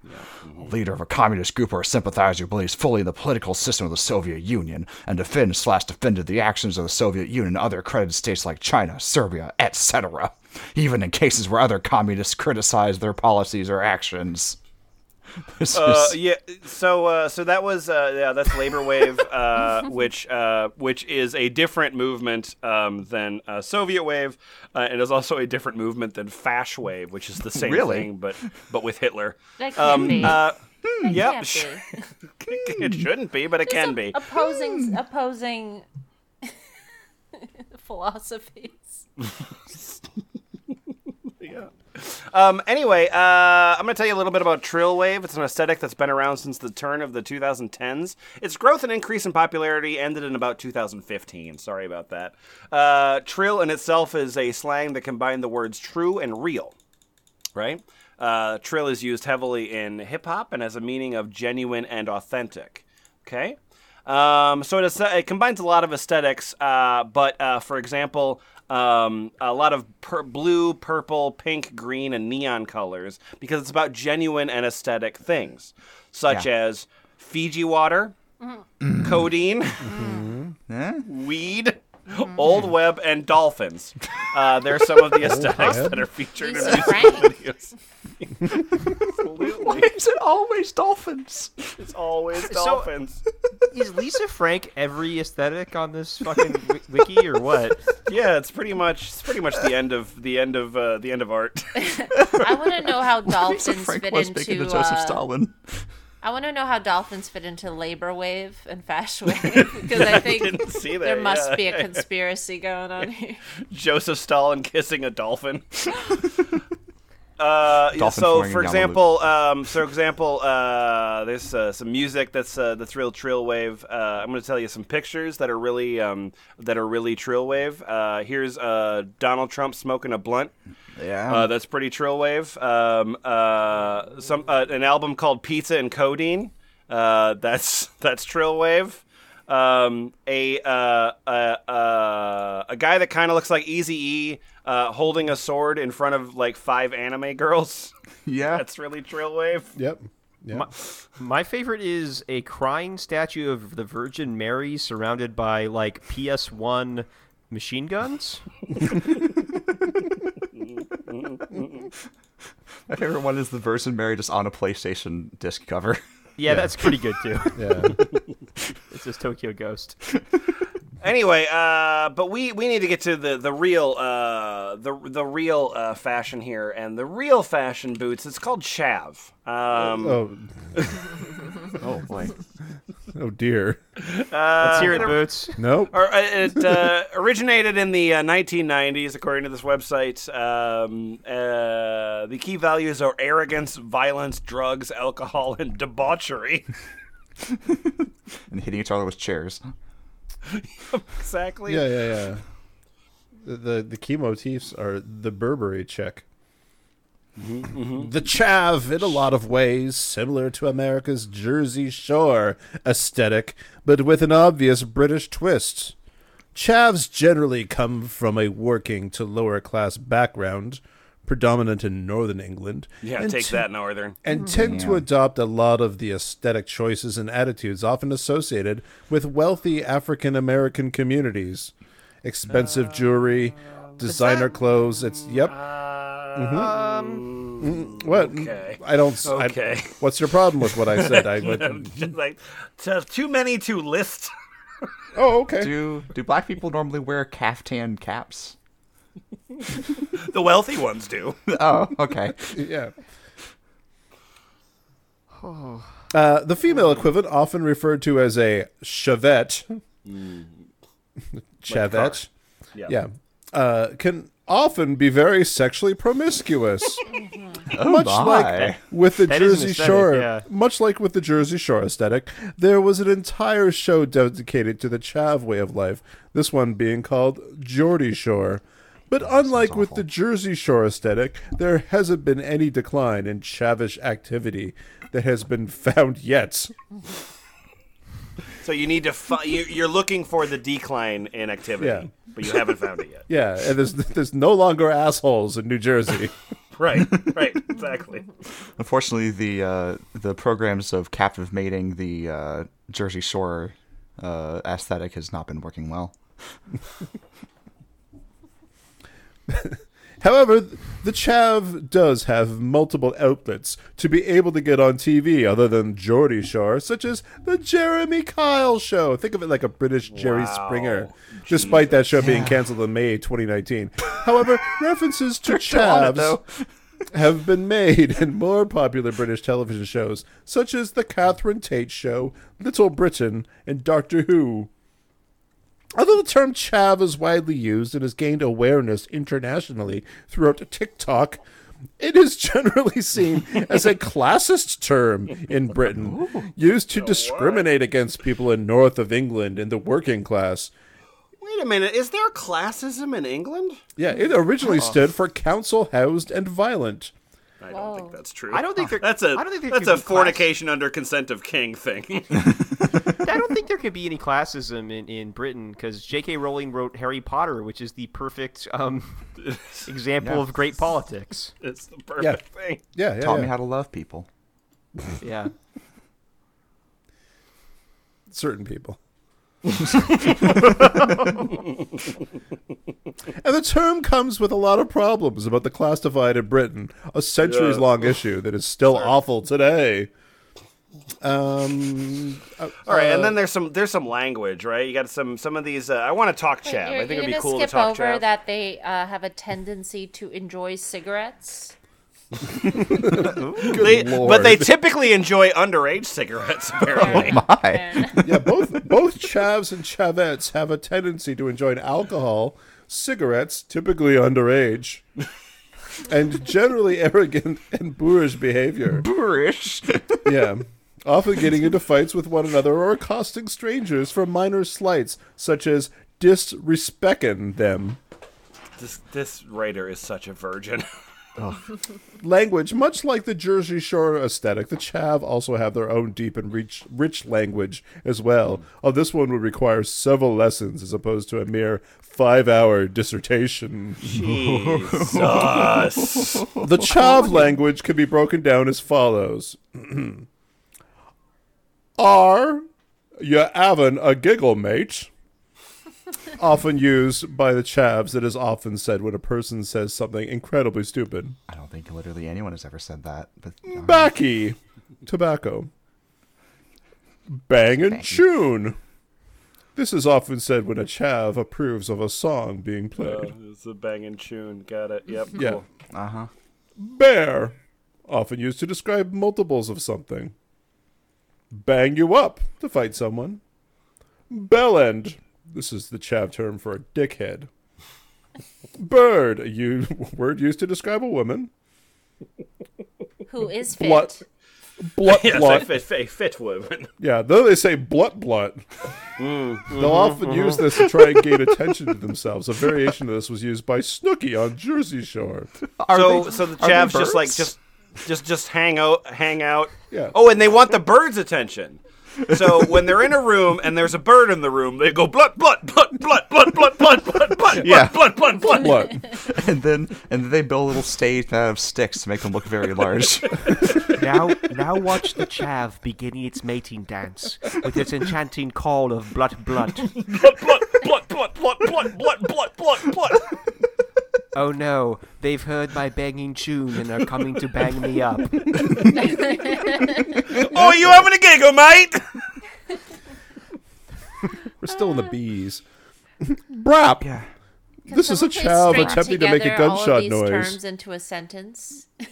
A mm-hmm. leader of a communist group or a sympathizer who believes fully in the political system of the Soviet Union and defends slash defended the actions of the Soviet Union and other accredited states like China, Serbia, etc., even in cases where other communists criticize their policies or actions. This Uh, is- yeah. So, uh, so that was uh, yeah, that's labor wave, uh, which uh, which is a different movement um, than uh, Soviet wave, uh, and is also a different movement than Fash wave, which is the same Really? thing, but but with Hitler. That can be. Uh, That yep, can't sh- be. it shouldn't be, but it can be. Opposing opposing philosophies. Um, anyway, uh, I'm going to tell you a little bit about Trill Wave. It's an aesthetic that's been around since the turn of the 2010s. Its growth and increase in popularity ended in about 2015. Sorry about that. Uh, trill in itself is a slang that combined the words true and real, right? Uh, trill is used heavily in hip hop and has a meaning of genuine and authentic. Okay? Um, so it combines a lot of aesthetics, uh, but uh, for example, um, a lot of pur- blue, purple, pink, green, and neon colors because it's about genuine and aesthetic things, such Yeah. as Fiji water, codeine, Eh? weed, old web, and dolphins. Uh, they're some of the aesthetics that are featured in Lisa music Frank. videos. Why is it always dolphins? It's always So- dolphins. Is Lisa Frank every aesthetic on this fucking wiki or what? Yeah, it's pretty much it's pretty much the end of the end of uh, the end of art. I want to know how dolphins fit into. to Joseph uh, Stalin. I want to know how dolphins fit into labor wave and fash wave because I think didn't see that, there must yeah. be a conspiracy going on here. Joseph Stalin kissing a dolphin. Uh, Dolphin so, for example, um, so example, uh, there's uh, some music that's uh, that's real trill wave. Uh, I'm going to tell you some pictures that are really um, that are really trill wave. Uh, here's uh, Donald Trump smoking a blunt. Yeah. Uh, that's pretty trill wave. Um, uh, some uh, an album called Pizza and Codeine. Uh, that's that's trill wave. Um, a uh, uh, uh, a guy that kind of looks like Easy E uh, holding a sword in front of like five anime girls. yeah. that's really trill wave. Yep. Yeah. My, my favorite is a crying statue of the Virgin Mary surrounded by like PS1 machine guns. My favorite one is the Virgin Mary just on a PlayStation disc cover. Yeah, that's pretty good too. yeah. It's just Tokyo Ghost. Anyway, uh, but we, we need to get to the the real uh, the the real uh, fashion here, and the real fashion boots. It's called chav. Um, Oh, oh boy. oh dear. Let's hear it, Boots. Nope. Or, uh, it uh, originated in the uh, 1990s, according to this website. Um, uh, the key values are arrogance, violence, drugs, alcohol, and debauchery. And hitting each other with chairs. exactly. Yeah, yeah, yeah. The, the the key motifs are the Burberry check. Mm-hmm. Mm-hmm. The chav, in a lot of ways, similar to America's Jersey Shore aesthetic, but with an obvious British twist. Chavs generally come from a working to lower class background, predominant in northern England. Yeah, and take t- that, Northern. and mm-hmm. tend to adopt a lot of the aesthetic choices and attitudes often associated with wealthy African American communities. Expensive uh, jewelry, designer clothes. It's yep. Mm-hmm. Um, mm-hmm. What? Okay. I don't. s- I- Okay. what's your problem with what I said? I would, Just like t- too many to list. oh, okay. Do do black people normally wear caftan caps? The wealthy ones do. Oh, okay. Yeah. Uh, the female equivalent, often referred to as a chavette, chavette, Yeah. yeah, uh, can often be very sexually promiscuous. much my. like with the That is an Jersey aesthetic, Shore, yeah. much like with the Jersey Shore aesthetic, there was an entire show dedicated to the chav way of life. This one being called Geordie Shore. But unlike with the Jersey Shore aesthetic, there hasn't been any decline in chavish activity that has been found yet. So you need to. Fi- you, you're looking for the decline in activity, Yeah. but you haven't found it yet. Yeah, and there's there's no longer assholes in New Jersey. Right. Right. Exactly. Unfortunately, the uh, the programs of captive mating, the uh, Jersey Shore uh, aesthetic, has not been working well. However, the Chav does have multiple outlets to be able to get on TV other than Geordie Shore, such as the Jeremy Kyle Show. Think of it like a British Jerry Wow. Springer, despite that show being canceled in May 2019. However, references to Chavs have been made in more popular British television shows, such as The Catherine Tate Show, Little Britain, and Doctor Who. Although the term chav is widely used and has gained awareness internationally throughout TikTok, it is generally seen as a classist term in Britain, used to discriminate against people in north of England and the working class. Wait a minute. Is there classism in England? Yeah, it originally stood for council housed and violent. I don't think that's true. I don't think there- that's a I don't think that's a be class- fornication under consent of king thing. I don't think there could be any classism in, in Britain because J.K. Rowling wrote Harry Potter, which is the perfect um, example Yeah. of great politics. it's the perfect thing. Yeah, yeah. Taught yeah. me how to love people. Yeah. certain people. And the term comes with a lot of problems about the class divide in Britain, a centuries long issue that is still awful today. Um, uh, All right, and uh, then there's some there's some language, right? You got some some of these. Uh, I want to talk Wait, chav. I think it'd be gonna cool skip to talk over chav. that they uh, have a tendency to enjoy cigarettes. They- but they typically enjoy underage cigarettes. Oh, apparently, My. Yeah, both both chavs and chavettes have a tendency to enjoy alcohol, cigarettes, typically underage, and generally arrogant and boorish behavior. Boorish. Yeah. Often getting into fights with one another or accosting strangers for minor slights, such as disrespecting them. this this writer is such a virgin. Language, much like the Jersey Shore aesthetic, the Chav also have their own deep and rich, rich language as well. Oh, this one would require several lessons as opposed to a mere five-hour dissertation. The Chav language can be broken down as follows. Are you having a giggle, mate? often used by the Chavs, it is often said when a person says something incredibly stupid. I don't think literally anyone has ever said that. But uh, Backy, tobacco. Bang and tune. This is often said when a Chav approves of a song being played. it's a banging tune. Got it. Yep. Yeah. Cool. uh huh. Bear, often used to describe multiples of something. Bang you up to fight someone. Bellend, this is the chav term for a dickhead. Bird, a u- word used to describe a woman. Who is fit? Blut, blut, Yes, blut. a fit, fit, fit woman. Yeah, though they say blut, blut. Mm, they'll mm-hmm, often mm-hmm. use this to try and gain attention to themselves. A variation of this was used by Snooki on Jersey Shore. Are so so the chavs just like just just just hang out hang out. Yeah. Oh, and they want the bird's attention. So when they're in a room and there's a bird in the room, they go blood, blood, blood, blood, blood, blood, blood, blood, blood, Yeah. blood, blood, blood, blood. Blut. And then and then they build a little stage out of sticks to make them look very large. Now, now watch the chav beginning its mating dance with its enchanting call of blood, blood. blood, blood, blood, blood, blood, blood, blood, blood, blood, blood. Oh no, they've heard my banging tune and are coming to bang me up. Oh, you having a giggle, mate? We're still in the bees. Brap. Yeah. This is a child attempting to make a together all of gunshot these noise. terms into a sentence.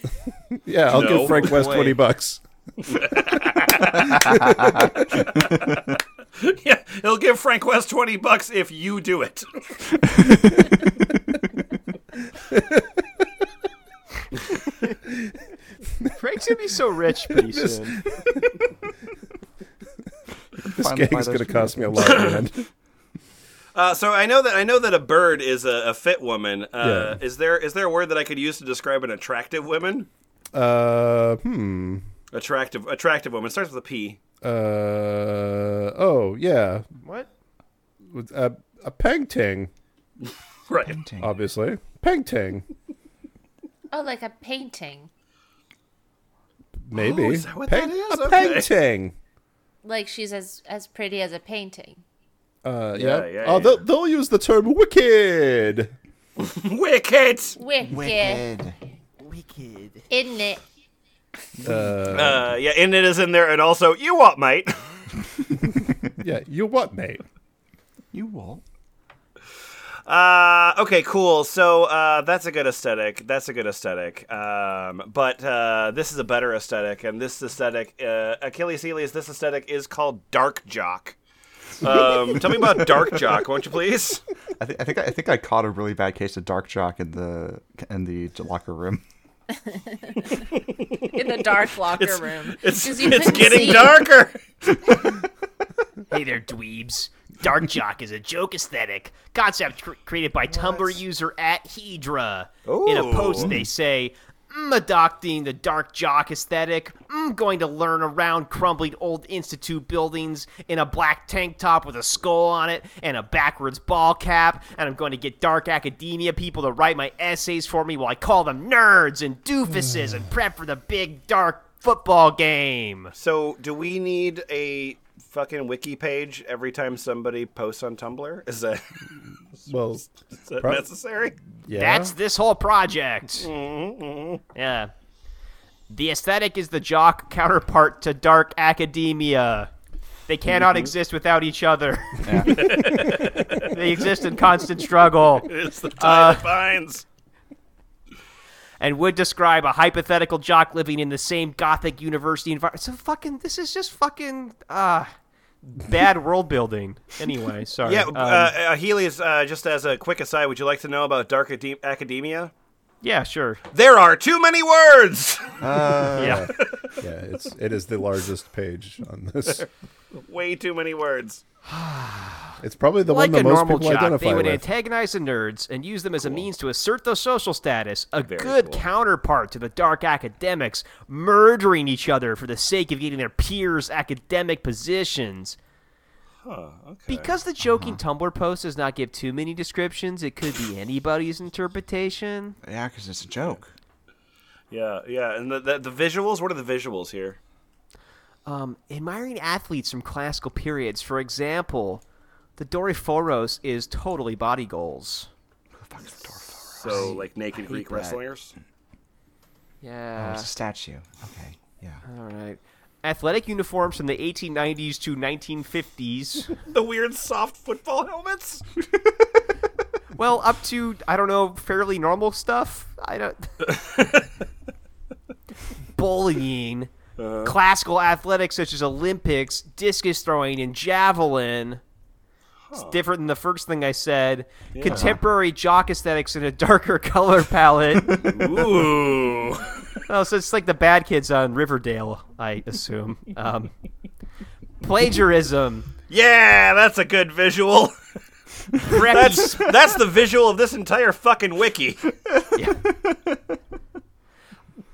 Yeah, I'll No give Frank West way. twenty bucks. yeah, he'll give Frank West 20 bucks if you do it. Frank's gonna be so rich pretty soon. This Finally gag's buy gonna cost me a lot, man. Uh, so I know that I know that a bird is a, a fit woman. Uh, Yeah. Is there is there a word that I could use to describe an attractive woman? Uh, hmm. Attractive attractive woman starts with a P. Uh, oh yeah, What? With a a pengting, Right. Obviously. Pengting, Oh, like a painting. maybe. Oh, is that what that Peng- is? A Okay. painting. Like she's as as pretty as a painting. Uh, Yeah, yeah. yeah, oh, yeah. They'll, they'll use the term wicked. Wicked. Wicked, Wicked. isn't it? Uh, yeah, and it is in there, and also you what, mate? Yeah, you what, mate? You what? Uh, okay, cool. So uh, that's a good aesthetic. That's a good aesthetic. Um, but uh, this is a better aesthetic, and this aesthetic, uh, Achilles Heelies, this aesthetic is called Dark Jock. Um, tell me about Dark Jock, won't you please? I, th- I think I think I caught a really bad case of dark jock in the in the locker room. In the dark locker room. It's 'Cause you it's getting see. darker. Hey there, dweebs. Dark Jock is a joke aesthetic concept cr- created by Tumblr user at Hedra. In a post, they say, mm, adopting the Dark Jock aesthetic. Mm, going to learn around crumbling old institute buildings in a black tank top with a skull on it and a backwards ball cap. And I'm going to get dark academia people to write my essays for me while I call them nerds and doofuses and prep for the big dark football game. So, do we need a fucking wiki page every time somebody posts on Tumblr? Is that, Well, is that Pro- necessary? yeah. That's this whole project. Mm-hmm. Yeah. The aesthetic is the jock counterpart to dark academia. They cannot mm-hmm. exist without each other. they exist in constant struggle It's the uh, tie that binds. and would describe a hypothetical jock living in the same gothic university environment. So fucking this is just fucking uh bad world building. Anyway, sorry. Yeah, Um, uh, uh, Heelies, uh, just as a quick aside, would you like to know about Dark Academia? Yeah, sure. There are too many words! Uh, yeah. yeah, it's it is the largest page on this. Way too many words. It's probably the like one a that most normal people jock, identify they would with. antagonize the nerds and use them as a means to assert their social status. A Very good cool. counterpart to the dark academics, murdering each other for the sake of getting their peers' academic positions. Because the joking Tumblr post does not give too many descriptions, it could be anybody's interpretation. Yeah, because it's a joke. Yeah, yeah, and the, the, the visuals, what are the visuals here? Um, admiring athletes from classical periods, for example, the Doryphoros is totally body goals. So, like naked Greek that. wrestlers? Oh, Yeah. it's a statue. Okay. Yeah. All right. Athletic uniforms from the 1890s to 1950s. The weird soft football helmets? well, up to I don't know, fairly normal stuff. I don't. Bullying, uh-huh. classical athletics such as Olympics, discus throwing, and javelin. It's different than the first thing I said. Contemporary jock aesthetics in a darker color palette. Ooh. oh, so it's like the bad kids on Riverdale, I assume. Um, plagiarism. Yeah, that's a good visual. That's that's the visual of this entire fucking wiki.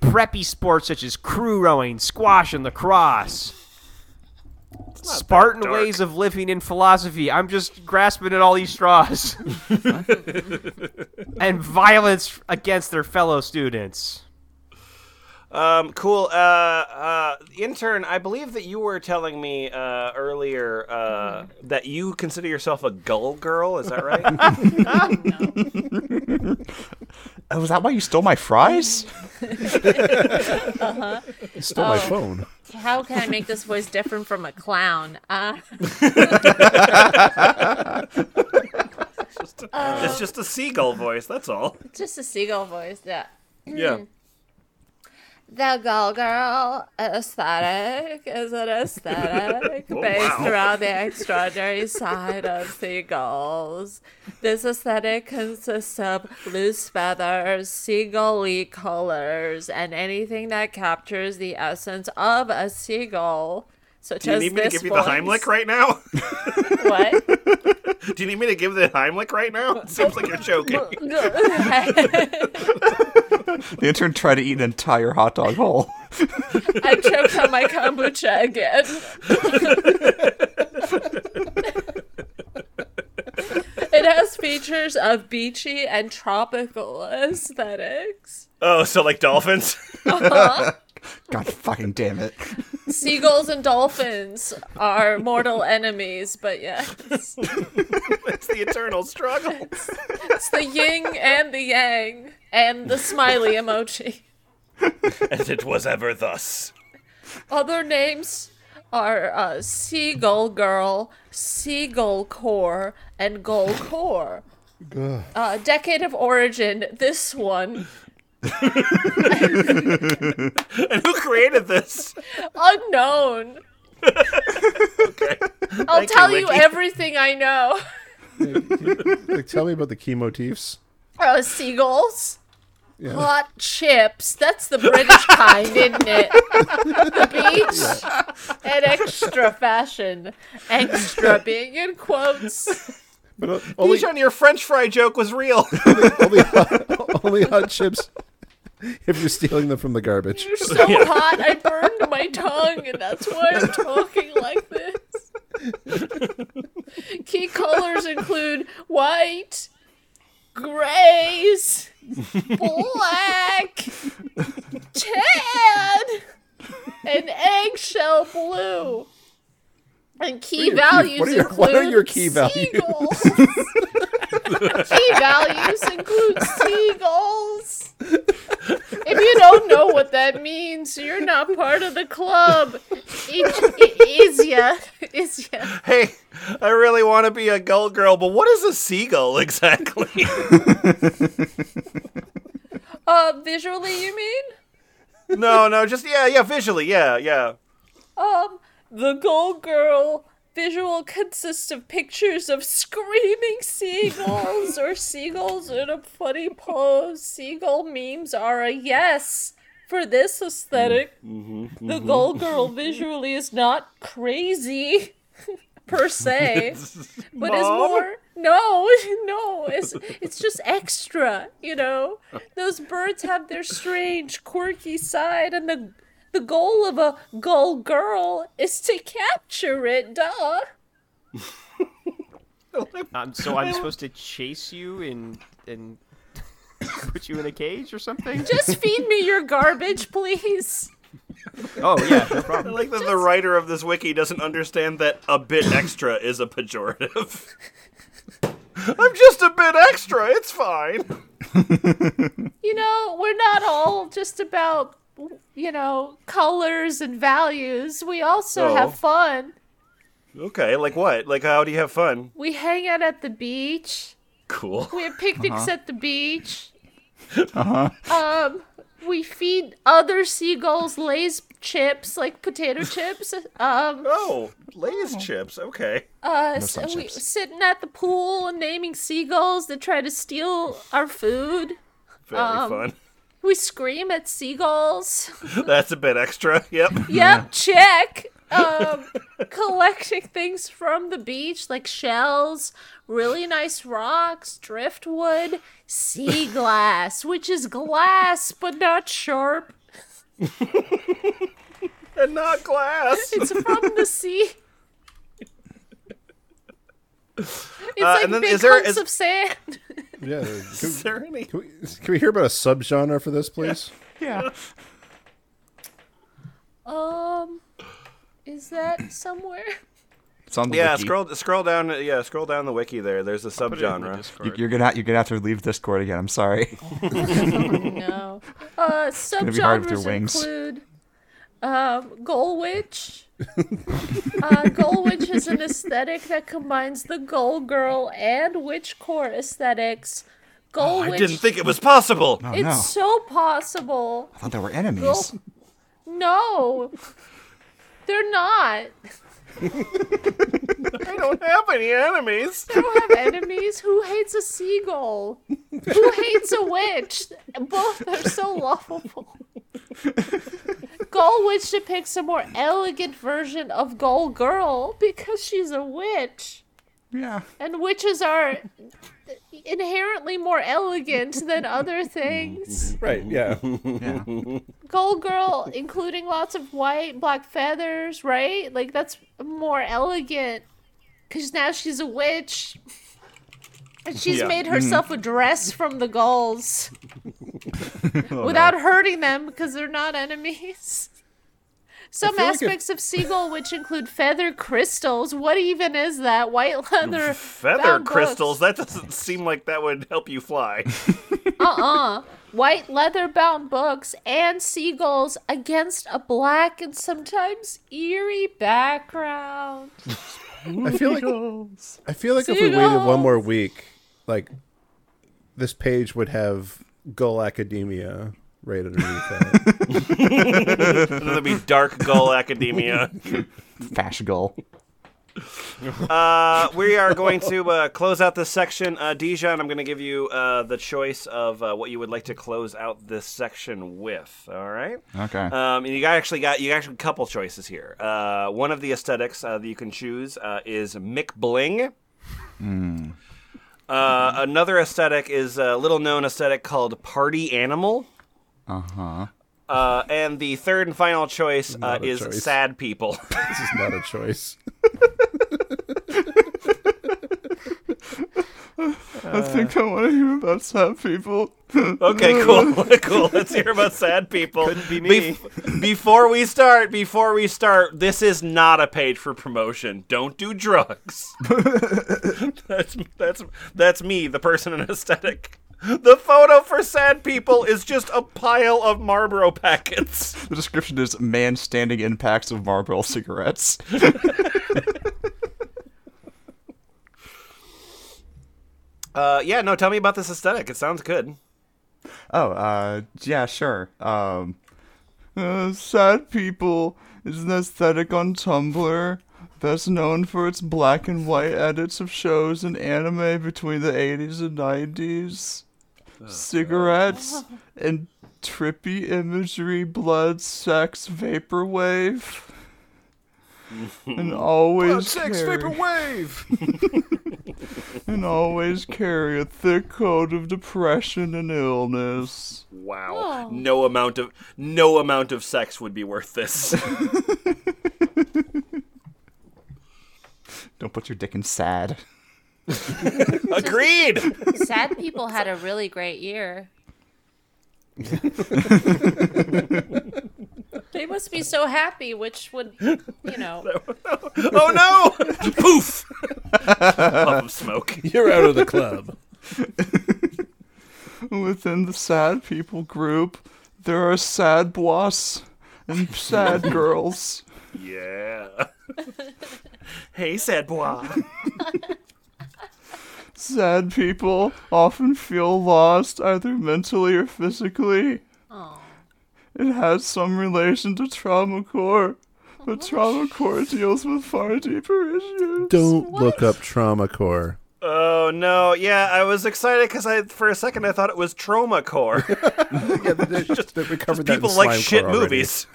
preppy sports such as crew rowing, squash, and lacrosse. Spartan ways of living in philosophy. I'm just grasping at all these straws. and violence against their fellow students. Um, cool. Uh, uh, intern, I believe that you were telling me uh, earlier uh, that you consider yourself a gull girl. Is that right? Oh, was that why you stole my fries? uh-huh. You stole my phone. How can I make this voice different from a clown? Uh, it's just a seagull voice. That's all. just a seagull voice. Yeah. Yeah. The Gull Girl aesthetic is an aesthetic Oh, based wow. around the extraordinary side of seagulls. This aesthetic consists of loose feathers, seagull-y colors, and anything that captures the essence of a seagull. Such Do you need me to give you the. Heimlich right now? What? Do you need me to give the Heimlich right now? It seems like you're joking. The intern tried to eat an entire hot dog whole. I choked on my kombucha again. it has features of beachy and tropical aesthetics. Oh, so like dolphins? Uh-huh. God fucking damn it. Seagulls and dolphins are mortal enemies, but yes, it's the eternal struggle. it's the yin and the yang and the smiley emoji. As it was ever thus. Other names are uh, Seagull Girl, Seagull Core, and Gull Core. Uh, decade of origin, this one. And who created this? Unknown. Okay. I'll Thank tell you, Wiki. everything I know. Like, tell me about the key motifs. Uh, seagulls. Yeah. Hot chips. That's the British kind, isn't it? The beach. And extra fashion. Extra being in quotes. But o- only, Dijon, your French fry joke was real. only, hot, only hot chips if you're stealing them from the garbage. You're so hot, I burned my tongue, and that's why I'm talking like this. Key colors include white, grays, black, tan, and eggshell blue. And key values what are your- include what are your key values? Seagulls. key values include seagulls. If you don't know what that means, you're not part of the club. It, is ya? Is ya? hey, I really want to be a gull girl, but what is a seagull exactly? Uh, visually, you mean? no, no, just yeah, yeah, visually, yeah, yeah. Um, the gull Girl visual consists of pictures of screaming seagulls or seagulls in a funny pose. Seagull memes are a yes for this aesthetic. Mm-hmm, mm-hmm, the mm-hmm. Gull Girl visually is not crazy per se, but is more. No, no, it's it's just extra, you know. Those birds have their strange, quirky side, and the the goal of a gull girl is to capture it. Duh. Um, so I'm supposed to chase you and and put you in a cage or something? Just feed me your garbage, please. Oh yeah, no I like that the writer of this wiki doesn't understand that a bit extra is a pejorative. I'm just a bit extra. It's fine. You know, we're not all just about, you know, colors and values. We also Oh. have fun. Okay, like what? Like how do you have fun? We hang out at the beach. Cool. We have picnics at the beach. Uh-huh. Um, we feed other seagulls Lay's chips, like potato chips. Um, Oh, Lay's chips. Okay. uh, No so we chips. sitting at the pool and naming seagulls that try to steal our food. Very Um, fun. We scream at seagulls. That's a bit extra. Yep. Yep, check. Um, collecting things from the beach like shells, really nice rocks, driftwood, sea glass, which is glass but not sharp. And not glass. It's from the sea. It's Uh, like and then big is there- hunks is- of sand. Yeah. Can, Is there any? can we, can we hear about a subgenre for this, please? Yeah. Um, is that somewhere? It's on the Yeah, wiki. scroll scroll down. Yeah, scroll down the wiki. There, there's a Put it in the subgenre. Discord. You- You're gonna you're gonna have to leave Discord again. I'm sorry. no. Uh, gonna be hard with your subgenres wings. include um, Gull Witch. uh, Gull Witch is an aesthetic that combines the Gull Girl and Witch Core aesthetics. Gull I Witch. didn't think it was possible. Oh it's no! so possible. I thought they were enemies. Goal- No, they're not. I don't have any enemies. I don't have enemies. Who hates a seagull? Who hates a witch? Both are so lovable. Gull Witch depicts a more elegant version of Gull Girl because she's a witch. Yeah. And witches are inherently more elegant than other things. Right, yeah. Yeah. Gull Girl, including lots of white, black feathers, right? Like, that's more elegant. Because now she's a witch. And she's Yeah. made herself mm-hmm. a dress from the gulls. without oh, hurting them because they're not enemies. Some feel like if- aspects of Seagull, which include feather crystals. What even is that? White leather. Feather crystals. books. That doesn't seem like that would help you fly. uh-uh white leather bound books and seagulls against a black and sometimes eerie background I feel like I feel like if we waited one more week, like this page would have Gull Academia right underneath that. That'd be Dark Gull Academia. Fash gull. Uh, we are going to uh, close out this section. Uh, Dijon, I'm going to give you uh, the choice of uh, what you would like to close out this section with. All right. Okay. Um, and you got actually got you actually a couple choices here. Uh, one of the aesthetics uh, that you can choose uh, is McBling. Uh, another aesthetic is a little known aesthetic called Party Animal. Uh-huh. Uh, and the third and final choice uh, is choice. Sad People. this is not a choice. I think I want to hear about sad people. Okay, cool, cool. Let's hear about sad people. Couldn't be me. Bef- before we start, before we start, this is not a page for promotion. Don't do drugs. that's that's that's me, the person in aesthetic. The photo for sad people is just a pile of Marlboro packets. The description is man standing in packs of Marlboro cigarettes. Uh, yeah, no, tell me about this aesthetic. It sounds good. Oh, uh, yeah, sure. Um, uh, sad people is an aesthetic on Tumblr best known for its black and white edits of shows and anime between the 80s and 90s. Cigarettes and trippy imagery, blood, sex, vaporwave. and always blood, sex, wave. and always carry a thick coat of depression and illness. Wow. Oh. No amount of no amount of sex would be worth this. Don't put your dick in sad. Agreed. sad people had a really great year they must be so happy which would you know Oh no! Poof! Puff of smoke. You're out of the club. Within the sad people group, there are sad bois and sad girls. Yeah. hey, sad boy. Sad people often feel lost either mentally or physically. oh It has some relation to trauma core, but oh, trauma core deals with far deeper issues. Don't look up Trauma Core. Oh no! Yeah, I was excited because I, for a second, I thought it was trauma core. Yeah, they, just, we covered that in People like Slime shit Core already. movies.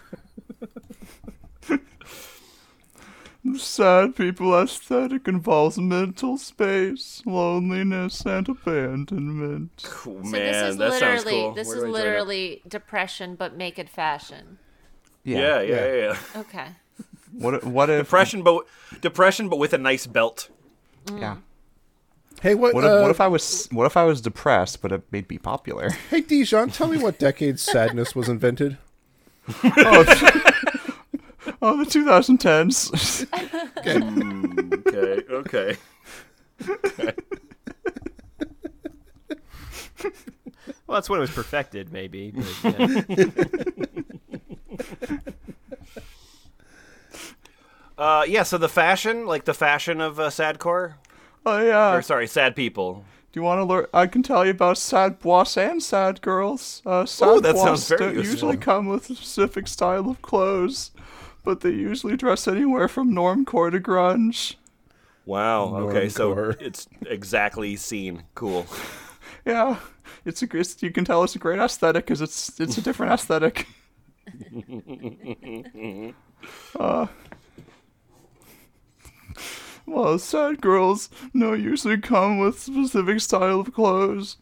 Sad people aesthetic involves mental space, loneliness, and abandonment. Cool, so man, this is that literally sounds cool. this Where is do I join up? literally depression but make it fashion Yeah, yeah, yeah. yeah. okay What? if- What if? Depression, but depression, but with a nice belt. Yeah. Hey, what? What if, uh, what if I was? What if I was depressed, but it made me popular? Hey, Dijon, tell me what decade sadness was invented. Oh, the 2010s. Okay, okay. okay. Well, that's when it was perfected, maybe. But, yeah. Uh, yeah. So the fashion, like the fashion of uh, sadcore, oh yeah. or sorry, sad people. Do you want to learn? I can tell you about sad boys and sad girls. Uh, sad Ooh, that boys sounds very don't useful. usually come with a specific style of clothes, but they usually dress anywhere from normcore to grunge. Wow. Okay, so it's exactly seen. Cool. Yeah, it's a it's, you can tell it's a great aesthetic because it's it's a different aesthetic. uh, well, sad girls no usually come with specific style of clothes,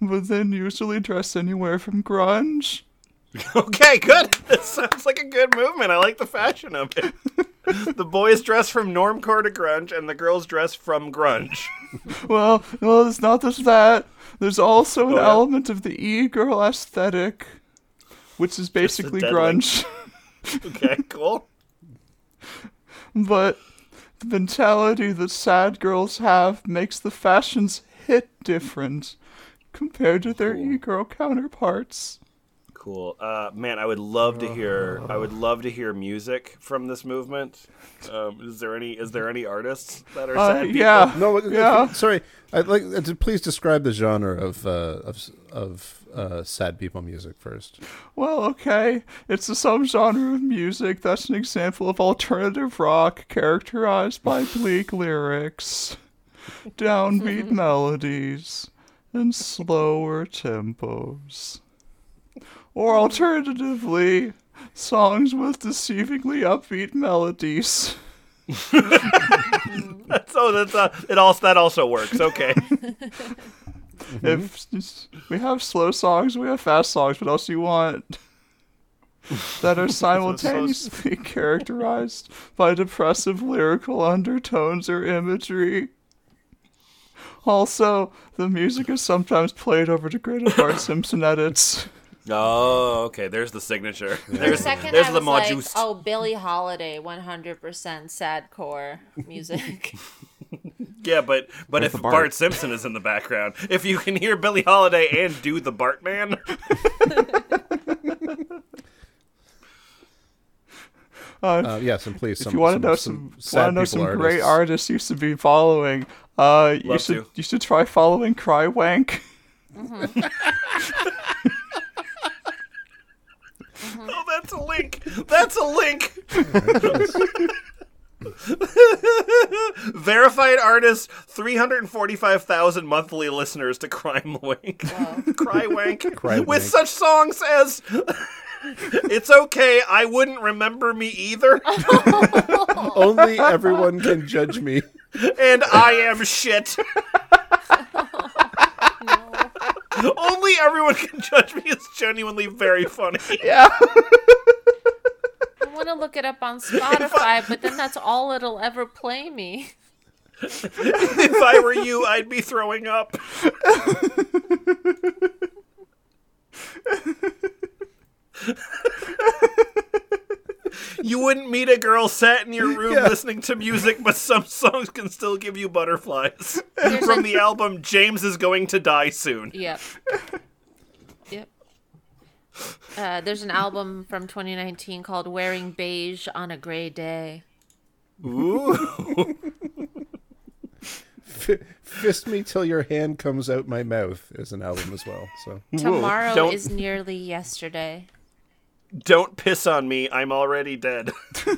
but then usually dress anywhere from grunge. Okay, good. That sounds like a good movement. I like the fashion of it. the boys dress from normcore to grunge, and the girls dress from grunge. Well, well, it's not just that. There's also an Oh, yeah? element of the e-girl aesthetic, which is basically grunge. Okay, cool. but the mentality that sad girls have makes the fashions hit different compared to their e-girl counterparts. Cool. Uh, man, I would love to hear. I would love to hear music from this movement. Um, is there any? Is there any artists that are Uh, sad people? yeah, No, if- yeah. sorry. I'd like uh, to please describe the genre of uh, of of uh, sad people music first. Well, okay. It's a subgenre of music that's an example of alternative rock characterized by bleak lyrics, downbeat melodies, and slower tempos. Or alternatively, songs with deceivingly upbeat melodies. So that's uh, it. Also, that also works. Okay. If we have slow songs, we have fast songs. What else do you want? that are simultaneously characterized by depressive lyrical undertones or imagery. Also, the music is sometimes played over of Bart Simpson edits. Oh, okay. There's the signature. For a There's second, there's I the was like, "Oh, Billie Holiday, 100% sad core music." Yeah, but but if Bart. Bart. Simpson is in the background, if you can hear Billie Holiday and do the Bartman, Uh, yes, and please. Some, if you want to know some, some, sad want to know people some great artists. artists you should be following, uh, you should to. you should try following Crywank. oh, that's a link. That's a link. Verified artist, three hundred forty-five thousand monthly listeners to Crime Wank, Cry Wank, Cry with Wank. such songs as "It's Okay, I Wouldn't Remember Me Either" Only everyone can judge me. and "I Am Shit." Only everyone can judge me is genuinely very funny. Yeah. I want to look it up on Spotify, but then that's all it'll ever play me. if I were you, I'd be throwing up. you wouldn't meet a girl sat in your room listening to music, but some songs can still give you butterflies. From the album James is Going to Die Soon. Yep. Yep. Uh, there's an album from 2019 called "Wearing Beige on a Gray Day." Ooh. F- Fist me till your hand comes out my mouth is an album as well. So Tomorrow don't- is nearly yesterday. Don't piss on me, I'm already dead.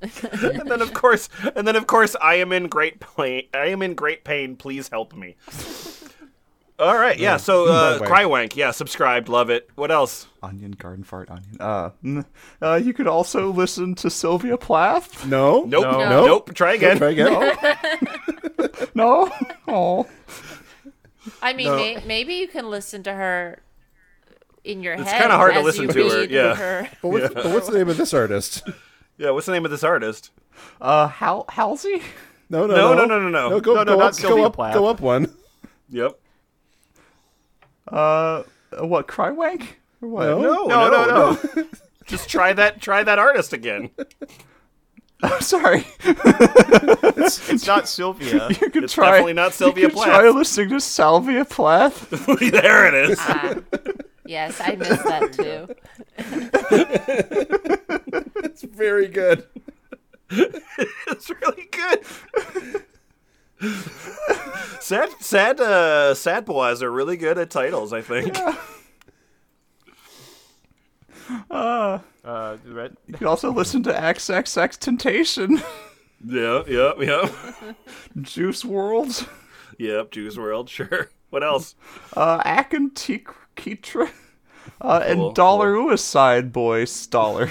and then of course and then of course I am in great pain I am in great pain, please help me. All right, yeah. So, uh, Crywank. Crywank, yeah, subscribed, love it. What else? Onion, garden fart, onion. Uh, uh, you could also listen to Sylvia Plath. no, Nope, No. nope. Nope. Try again. Try again. No. Oh. I mean, may- maybe you can listen to her in your It's head. kinda hard to listen to her, yeah. her- But what's, but what's the name of this artist? Yeah, what's the name of this artist? Uh, Hal Halsey. No, no, No, no, no, no, no, no. no. Go, No, no, go not up, go up, Plath. go up one. Yep. Uh, what? Crywank? What? No, No, no, no. Just try that. Try that artist again. I'm Sorry. It's not Sylvia. You could It's try. definitely not Sylvia you could Try Plath. listening to Salvia Plath. there it is. Ah, yes, I missed that too. It's very good. it's really good. sad, sad, uh, sad boys are really good at titles. I think. Uh, Red- You can also listen to XXXTentacion, Yeah, yeah, yeah. Juice WRLD, yep. Juice WRLD, sure. What else? uh, Akin Kitra, uh, Cool, and Dollar suicide Boy Staller.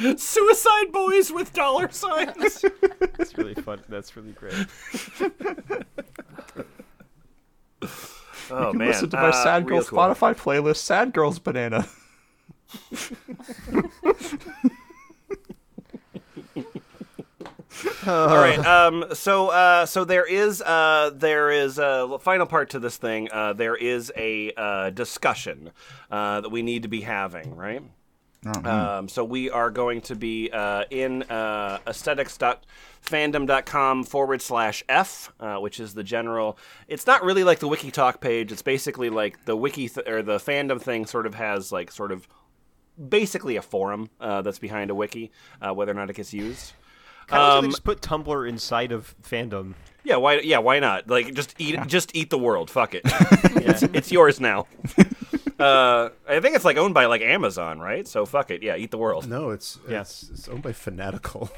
Suicide Boys with dollar signs. That's really fun. That's really great. Oh You can man! listen to my Uh, Sad Girl Girls cool. Spotify playlist, Sad Girls Banana. All right. Um. So. Uh. So there is. Uh. There is a final part to this thing. Uh. There is a uh, discussion. Uh. That we need to be having. Right. Um. So we are going to be uh, in uh, aesthetics.fandom.com forward slash f, uh, which is the general. It's not really like the wiki talk page. It's basically like the wiki th- or the fandom thing. Sort of has like sort of basically a forum uh, that's behind a wiki, uh, whether or not it gets used. Kind of Um, they just put Tumblr inside of fandom. Yeah, why? Yeah, why not? Like, just eat, just eat the world. Fuck it. it's, it's yours now. uh, I think it's like owned by like Amazon, right? So fuck it. Yeah, eat the world. No, it's Yeah. it's, it's owned by Fanatical.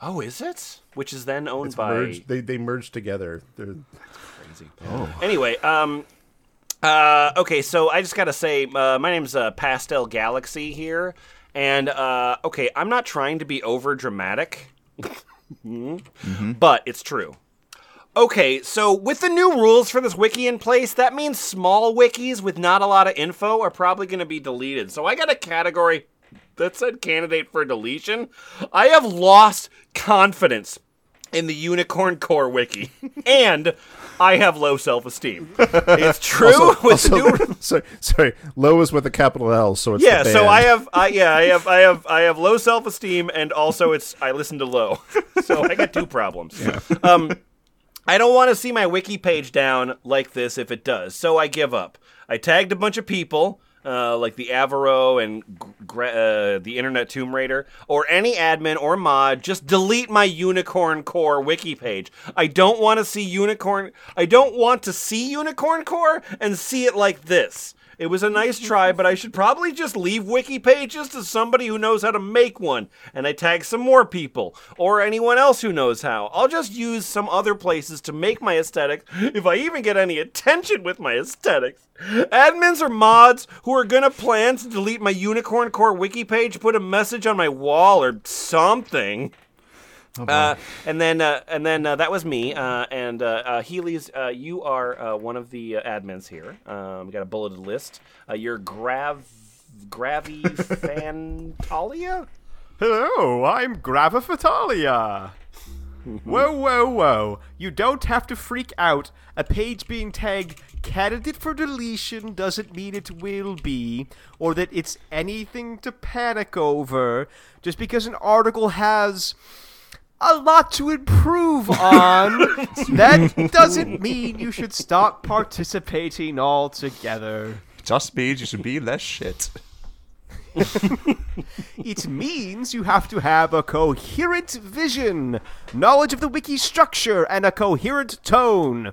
Oh, is it? Which is then owned It's by. merged. They they merged together. They're Crazy. Anyway, um, uh, okay, so I just gotta say, uh, my name's uh, Pastel Galaxy here, and uh, okay, I'm not trying to be over dramatic, Mm-hmm. but it's true. Okay, so with the new rules for this wiki in place, that means small wikis with not a lot of info are probably going to be deleted. So I got a category that said candidate for deletion. I have lost confidence in the Unicorn Core wiki, and I have low self-esteem. It's true with the new sorry, sorry. Low is with a capital L, so it's yeah, so. I have, I yeah, I have, I have, I have low self esteem, and also it's I listen to low, so I got two problems. Um, I don't want to see my wiki page down like this if it does, so I give up. I tagged a bunch of people. Uh, like the Avaro and uh, the Internet Tomb Raider, or any admin or mod, just delete my Unicorn Core wiki page. I don't want to see Unicorn. I don't want to see Unicorn Core and see it like this. It was a nice try, but I should probably just leave wiki pages to somebody who knows how to make one, and I tag some more people, or anyone else who knows how. I'll just use some other places to make my aesthetics, if I even get any attention with my aesthetics. Admins or mods who are gonna plan to delete my Unicorn Core wiki page, put a message on my wall or something. Uh, and then, uh, and then uh, that was me. Uh, and uh, uh, Heelies, uh, you are uh, one of the uh, admins here. Um, we got a bulleted list. Uh, you're Grav, Gravy Fantalia. Hello, I'm Grava Fatalia. whoa, whoa, whoa. You don't have to freak out. A page being tagged candidate for deletion doesn't mean it will be, or that it's anything to panic over. Just because an article has a lot to improve on, that doesn't mean you should stop participating altogether. Just means you should be less shit. It means you have to have a coherent vision, knowledge of the wiki structure, and a coherent tone.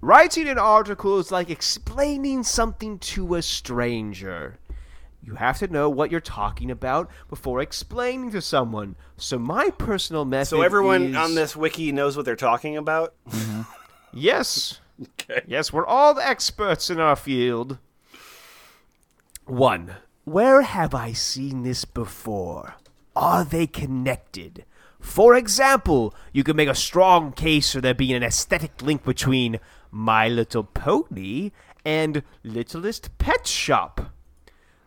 Writing an article is like explaining something to a stranger. You have to know what you're talking about before explaining to someone. So my personal method is. So everyone is- on this wiki knows what they're talking about. Mm-hmm. Yes. Okay. Yes, we're all the experts in our field. One. Where have I seen this before? Are they connected? For example, you could make a strong case for there being an aesthetic link between My Little Pony and Littlest Pet Shop.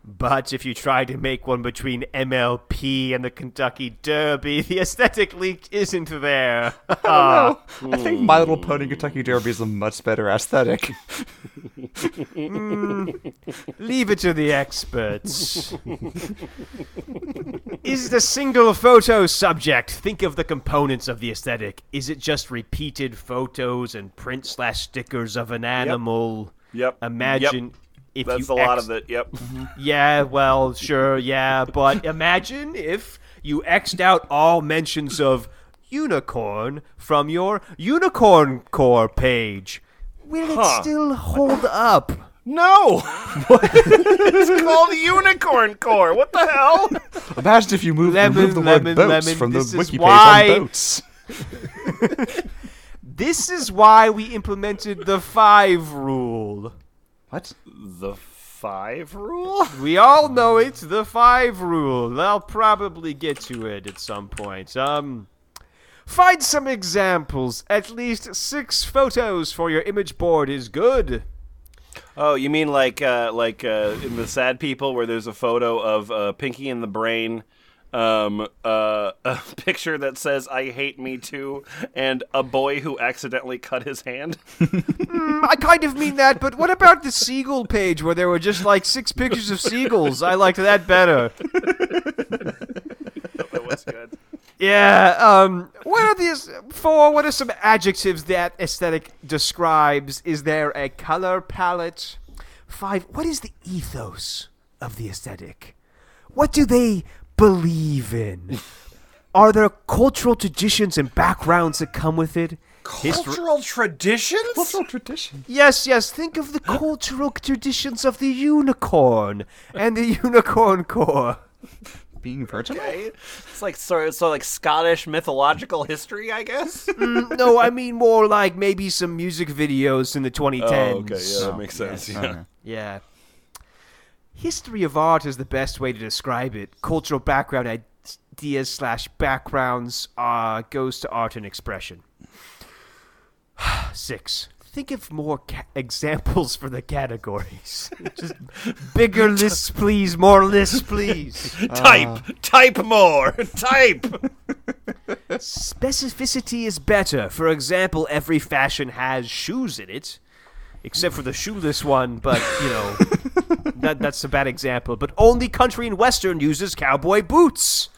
But if you try to make one between MLP and the Kentucky Derby, the aesthetic leak isn't there. Oh, I think hmm. My Little Pony Kentucky Derby is a much better aesthetic. Hmm. Leave it to the experts. Is the single photo subject? Think of the components of the aesthetic. Is it just repeated photos and print slash stickers of an animal? Yep. Imagine if That's you a lot of it. Yep. Yeah, well, sure, yeah, but imagine if you X'd out all mentions of unicorn from your unicorn core page. Will it still hold up? No. it's called Unicorn Core. What the hell? Imagine if you move, Lemon, remove the lemon, word boats lemon, from the this is wiki why- page on boats. This is why we implemented the five rule. What? The five rule. We all know it, the five rule. I'll probably get to it at some point. Um, find some examples. At least six photos for your image board is good. Oh, you mean like uh, like uh, in the Sad People, where there's a photo of uh, Pinky in the Brain, um, uh, a picture that says "I hate me too," and a boy who accidentally cut his hand. I kind of mean that, but what about the seagull page where there were just like six pictures of seagulls? I liked that better. that was good. Yeah, um, what are these four? What are some adjectives that aesthetic describes? Is there a color palette? Five, what is the ethos of the aesthetic? What do they believe in? Are there cultural traditions and backgrounds that come with it? History- Cultural traditions. Cultural tradition. Yes, yes, think of the cultural traditions of the unicorn and the unicorn core. Being virginal? Okay. It's like so, so like Scottish mythological history, I guess. Mm, no, I mean more like maybe some music videos in the 2010s. Oh, okay, yeah, that makes sense. Yeah. Okay. Yeah. History of art is the best way to describe it. Cultural background ideas slash backgrounds uh, goes to art and expression. Six. Think of more ca- examples for the categories. Just bigger lists, please. More lists, please. Type, type more, type. Specificity is better. For example, every fashion has shoes in it, except for the shoeless one. But you know, that that's a bad example. But only country and western uses cowboy boots.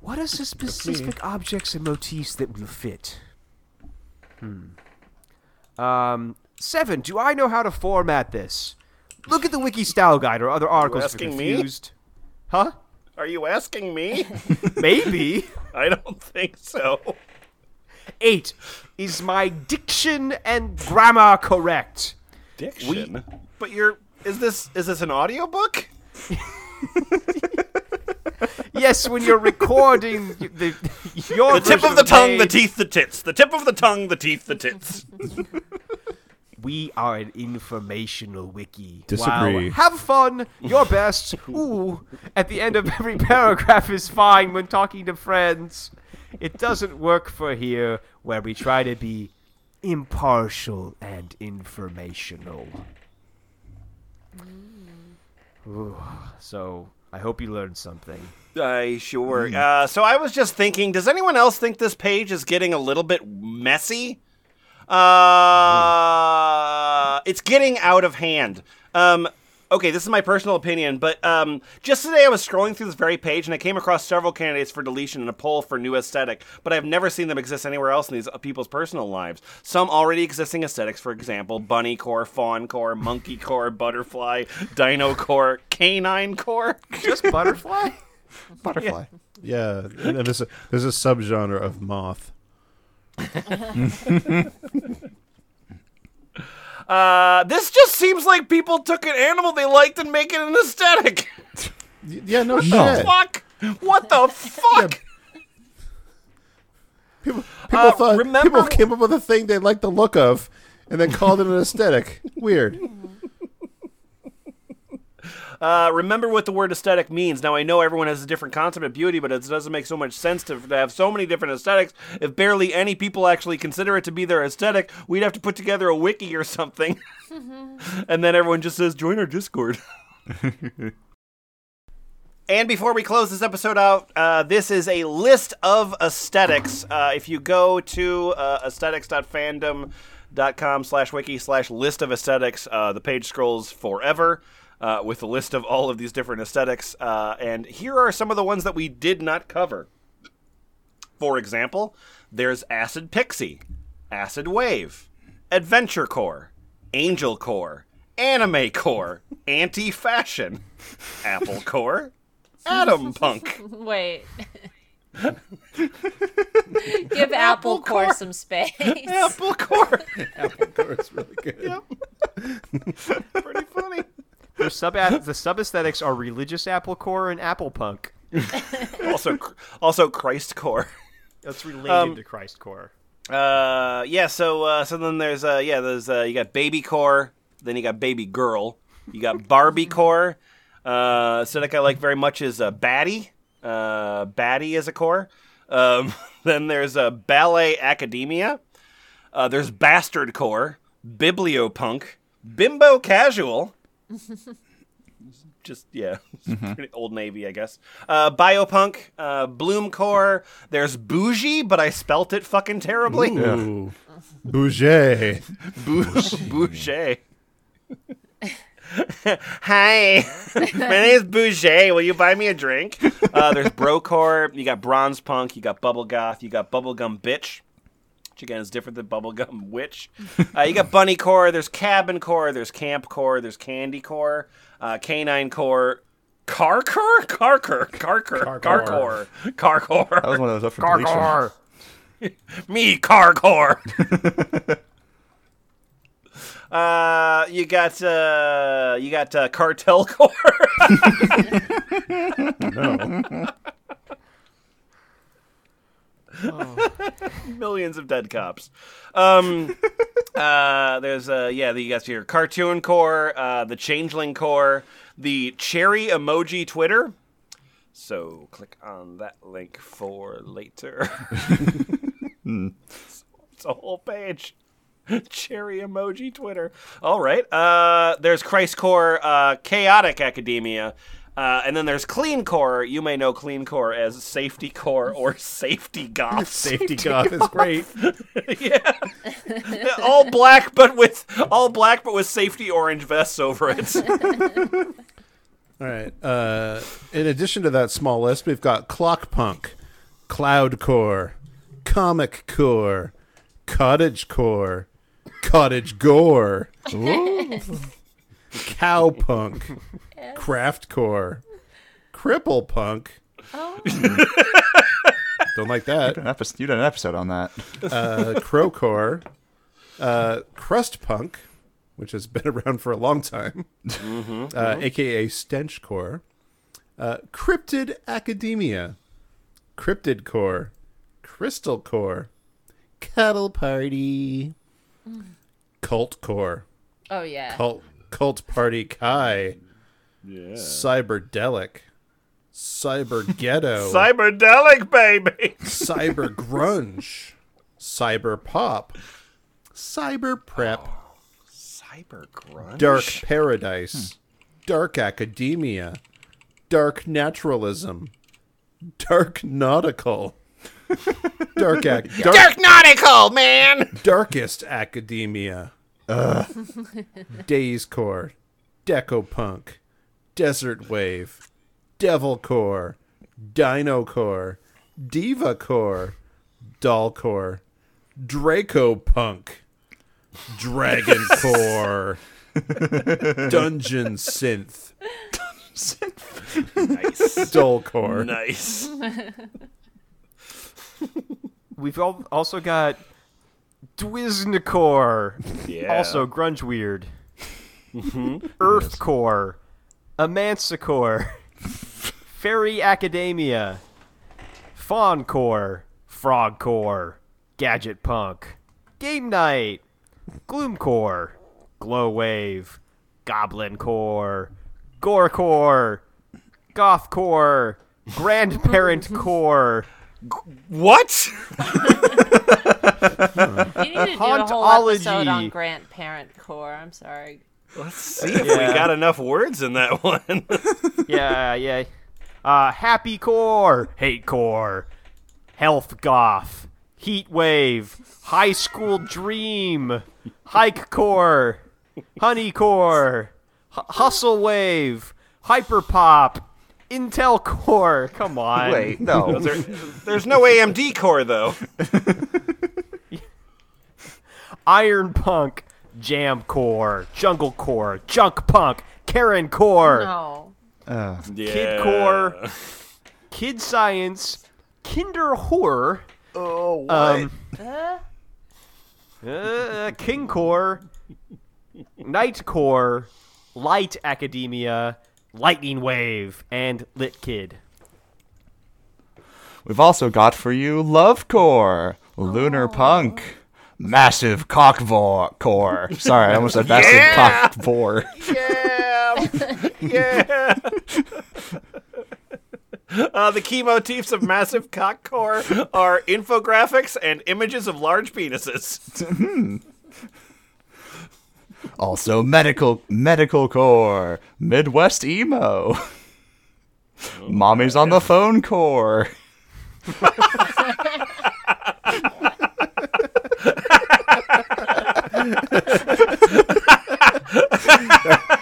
What are the specific objects and motifs that will fit? Hmm. Um. Seven. Do I know how to format this? Look at the wiki style guide or other articles if you're asking me? confused. Huh? Are you asking me? Maybe. I don't think so. Eight. Is my diction and grammar correct? Diction. but you're. Is this is this an audiobook? Yes, when you're recording the your The tip version of the tongue, the teeth, the tits. The tip of the tongue, the teeth, the tits. We are an informational wiki. Disagree. Wow. Have fun. Your best. Ooh. At the end of every paragraph is fine when talking to friends. It doesn't work for here, where we try to be impartial and informational. Ooh. So I hope you learned something. I sure. Uh, so I was just thinking, does anyone else think this page is getting a little bit messy? Uh, it's getting out of hand. Um, okay, this is my personal opinion, but um, just today I was scrolling through this very page and I came across several candidates for deletion in a poll for new aesthetic, but I've never seen them exist anywhere else in these uh, people's personal lives. Some already existing aesthetics, for example, bunny core, fawn core, monkey core, butterfly, dino core, canine core. Just butterfly? Butterfly. Yeah, and then there's a there's a subgenre of moth. Uh, this just seems like people took an animal they liked and make it an aesthetic. Yeah, no What shit. the fuck? What the fuck? People, people Uh, thought remember- people came up with a thing they liked the look of, and then called it an aesthetic. Weird. Uh, remember what the word aesthetic means. Now, I know everyone has a different concept of beauty, but it doesn't make so much sense to, to have so many different aesthetics. If barely any people actually consider it to be their aesthetic, we'd have to put together a wiki or something. and then everyone just says, join our Discord. And before we close this episode out, uh, this is a list of aesthetics. Uh, if you go to uh, aesthetics.fandom.com slash wiki slash list of aesthetics, uh, the page scrolls forever uh, with a list of all of these different aesthetics. Uh, and here are some of the ones that we did not cover. For example, there's Acid Pixie, Acid Wave, Adventure Core, Angel Core, Anime Core, Anti Fashion, Apple Core, Atom Punk. Wait. Give Apple Core some space. Apple Core. Apple Core is really good. Pretty funny. The sub the sub aesthetics are religious apple core and apple punk. Also, also Christ Core. That's related Um, to Christ core. Uh, yeah. So, uh, so then there's uh, yeah, there's uh, you got Baby Core, then you got Baby Girl, you got Barbie Core. Uh, aesthetic I like very much is uh, Batty. Uh, Batty is a core. Um, then there's uh, Ballet Academia. Uh, there's Bastard Core, Bibliopunk, Bimbo Casual. Just yeah, pretty old navy, I guess. Uh, Biopunk, uh, Bloom Core. There's Bougie, but I spelt it fucking terribly. Ooh. Bouger. Bouge, Bouger. Hi, my name is Bouger. Will you buy me a drink? Uh, there's Brocore. You got Bronze Punk. You got Bubble Goth. You got Bubblegum Bitch. Which again is different than Bubblegum Witch. Uh, you got Bunny Core. There's Cabin Core. There's Camp Core. There's Candy Core. Uh, Canine Core. Car Core? Car Core. Car Core. Car Core. Car That was one of those up for deletion. Core. Me, Car Core. Uh, you got uh, you got uh, cartel core. No. Millions of dead cops. Um, uh, there's uh, yeah, you got your cartoon core, uh, the changeling core, the cherry emoji Twitter. So click on that link for later. it's a whole page. Cherry emoji Twitter. All right. Uh, there's Christ Core, uh, Chaotic Academia, uh, and then there's Clean Core. You may know Clean Core as Safety Core or Safety Goth. Safety goth is great. yeah. all black, but with all black, but with safety orange vests over it. All right. Uh, in addition to that small list, we've got Clock Punk, Cloud Core, Comic Core, Cottage Core, Cottage Gore, Cow Punk, Craft Core, Cripple Punk. Don't like that. An episode, you did an episode on that. Uh, Crow Core, uh, Crust Punk, which has been around for a long time, uh, aka Stench Core, uh, Cryptid Academia, Cryptid Core, Crystal Core, Cuddle Party, Cult Core, Oh yeah. Cult Cult Party Kei, Cyberdelic, Cyber Ghetto, Cyberdelic, baby. Cyber Grunge, Cyber Pop, Cyber Prep, Cyber grunge. Dark Paradise, Dark Academia, Dark Naturalism, Dark Nautical, Dark, ac- dark, Dark nautical, man. Darkest Academia, Days Core, Deco Punk, Desert Wave, Devil Core, Dino Core, Diva Core, Doll Core, Draco Punk, Dragon Core, Dungeon Synth, Nice. Dull Core. nice. We've al- also got Dwiznikor, Yeah. also grunge weird. Mm-hmm. Earthcore, Amancicore, Fairy Academia, Fawncore, Frogcore, Gadget Punk, Game Night, Gloomcore, Glow Wave, Goblin Core, Gorecore, Gothcore, Grandparent Core, What? You need to do a whole episode Hauntology. on grandparent core. I'm sorry. Let's see if we got enough words in that one. yeah, yeah. Uh, happy core, hate core, health goth, heat wave, high school dream, hike core, honey core, hu- hustle wave, hyper pop, intel core. Come on. Wait, no. There- there's no AMD core though. Iron punk, jam core, jungle core, junk punk, Karen core. No. Kid core, kid science, kinderwhore, Oh, what? um, uh, king core, night core, light academia, lightning wave, and lit kid. We've also got for you Love Core, Lunar Punk, Massive Cockvore Core. Sorry, I almost said Massive Yeah! Cockvore. yeah, yeah. Uh, the key motifs of massive cock core are infographics and images of large penises. Also Medical Medical Core, Midwest Emo. Oh, Mommy's on the phone core.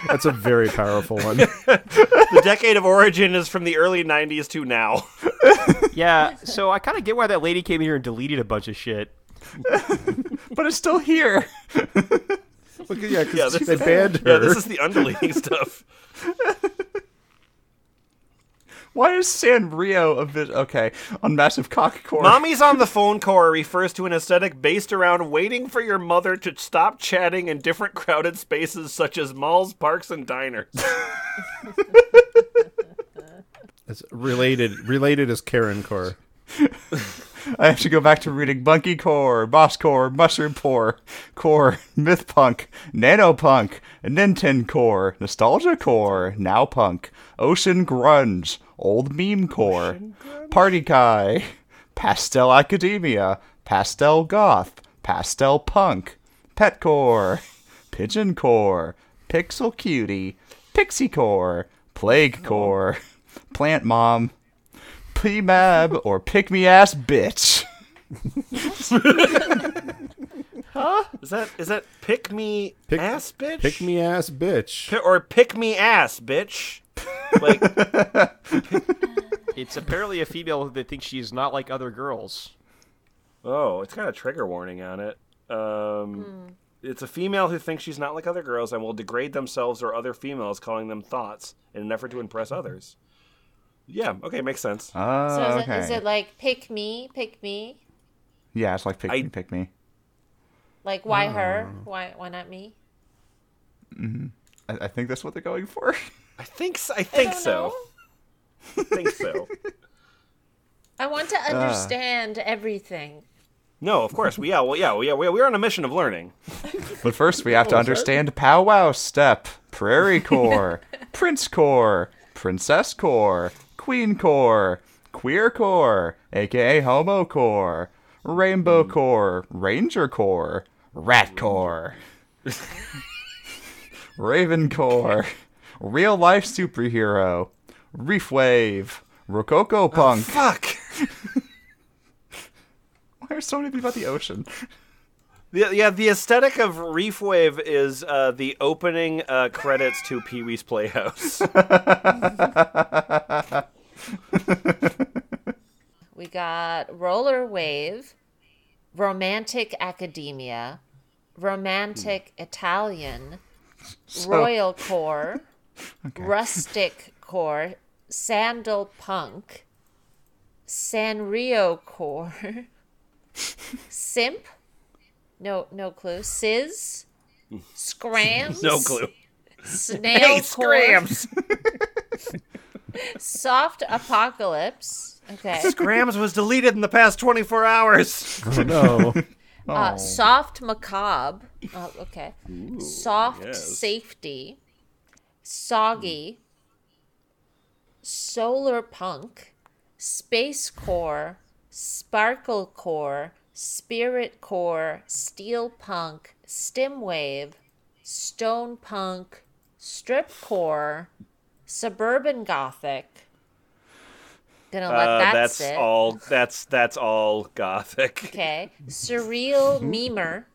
That's a very powerful one. The decade of origin is from the early 90s to now. Yeah, so I kind of get why that lady came here and deleted a bunch of shit. But it's still here. Look, yeah, 'cause Yeah, this they banned her. Yeah, this is the undeleting stuff. Why is Sanrio a bit okay on Massive Cock Core? Mommy's on the phone core refers to an aesthetic based around waiting for your mother to stop chatting in different crowded spaces such as malls, parks, and diners. It's related. Related as Karen Core. I have to go back to reading Monkey Core, Boss Core, Mushroom Core, Core, Myth Punk, Nano Punk, Ninten Core, Nostalgia Core, Now Punk, Ocean Grunge, Old Meme Core, Party Kei, Pastel Academia, Pastel Goth, Pastel Punk, Pet Core, Pigeon Core, Pixel Cutie, Pixie Core, Plague Core, Plant Mom, P-Mab or Pick Me Ass Bitch. Huh? Is that is that pick me Pick- ass bitch? Pick me ass bitch. Pi- or pick me ass bitch. Like It's apparently a female that thinks she's not like other girls. oh, it's got a trigger warning on it. Um, it's a female who thinks she's not like other girls and will degrade themselves or other females, calling them thoughts in an effort to impress others. Yeah, okay, makes sense. Oh, So is, okay. it, is it like pick me, pick me? yeah, it's like Pick I- Me, Pick Me. Like why ah. her? Why why not me? Mm-hmm. I, I think that's what they're going for. I think so. I think don't so. I think so. I want to ah. understand everything. No, of course. We, yeah, well, yeah, well, yeah, we- we're on a mission of learning. But first, we have to understand Powwow Step, Prairie Core, Prince Core, Princess Core, Queen Core, Queer Core, aka Homo Core, Rainbow Core, Ranger Core, Rat Core, Raven Core, Real Life Superhero, Reef Wave, Rococo Punk. Fuck. Why are so many things about the ocean? The, yeah, the aesthetic of Reef Wave is uh, the opening uh, credits to Pee Wee's Playhouse. We got roller wave, romantic academia, romantic hmm. Italian, royal core, rustic core, sandal punk, Sanrio core, simp, no no clue, sizz, scrams, no clue. snail Hey, core, Scrams! Soft apocalypse. Okay. Scrams was deleted in the past 24 hours. Oh no. Uh, soft macabre. Oh, okay. soft yes. safety. Soggy. Solar punk. Space core. Sparkle core. Spirit core. Steel punk. Stim wave. stone punk, strip core, suburban gothic. Gonna let Uh, that that's sit. all. That's that's all gothic. Okay. Surreal memer.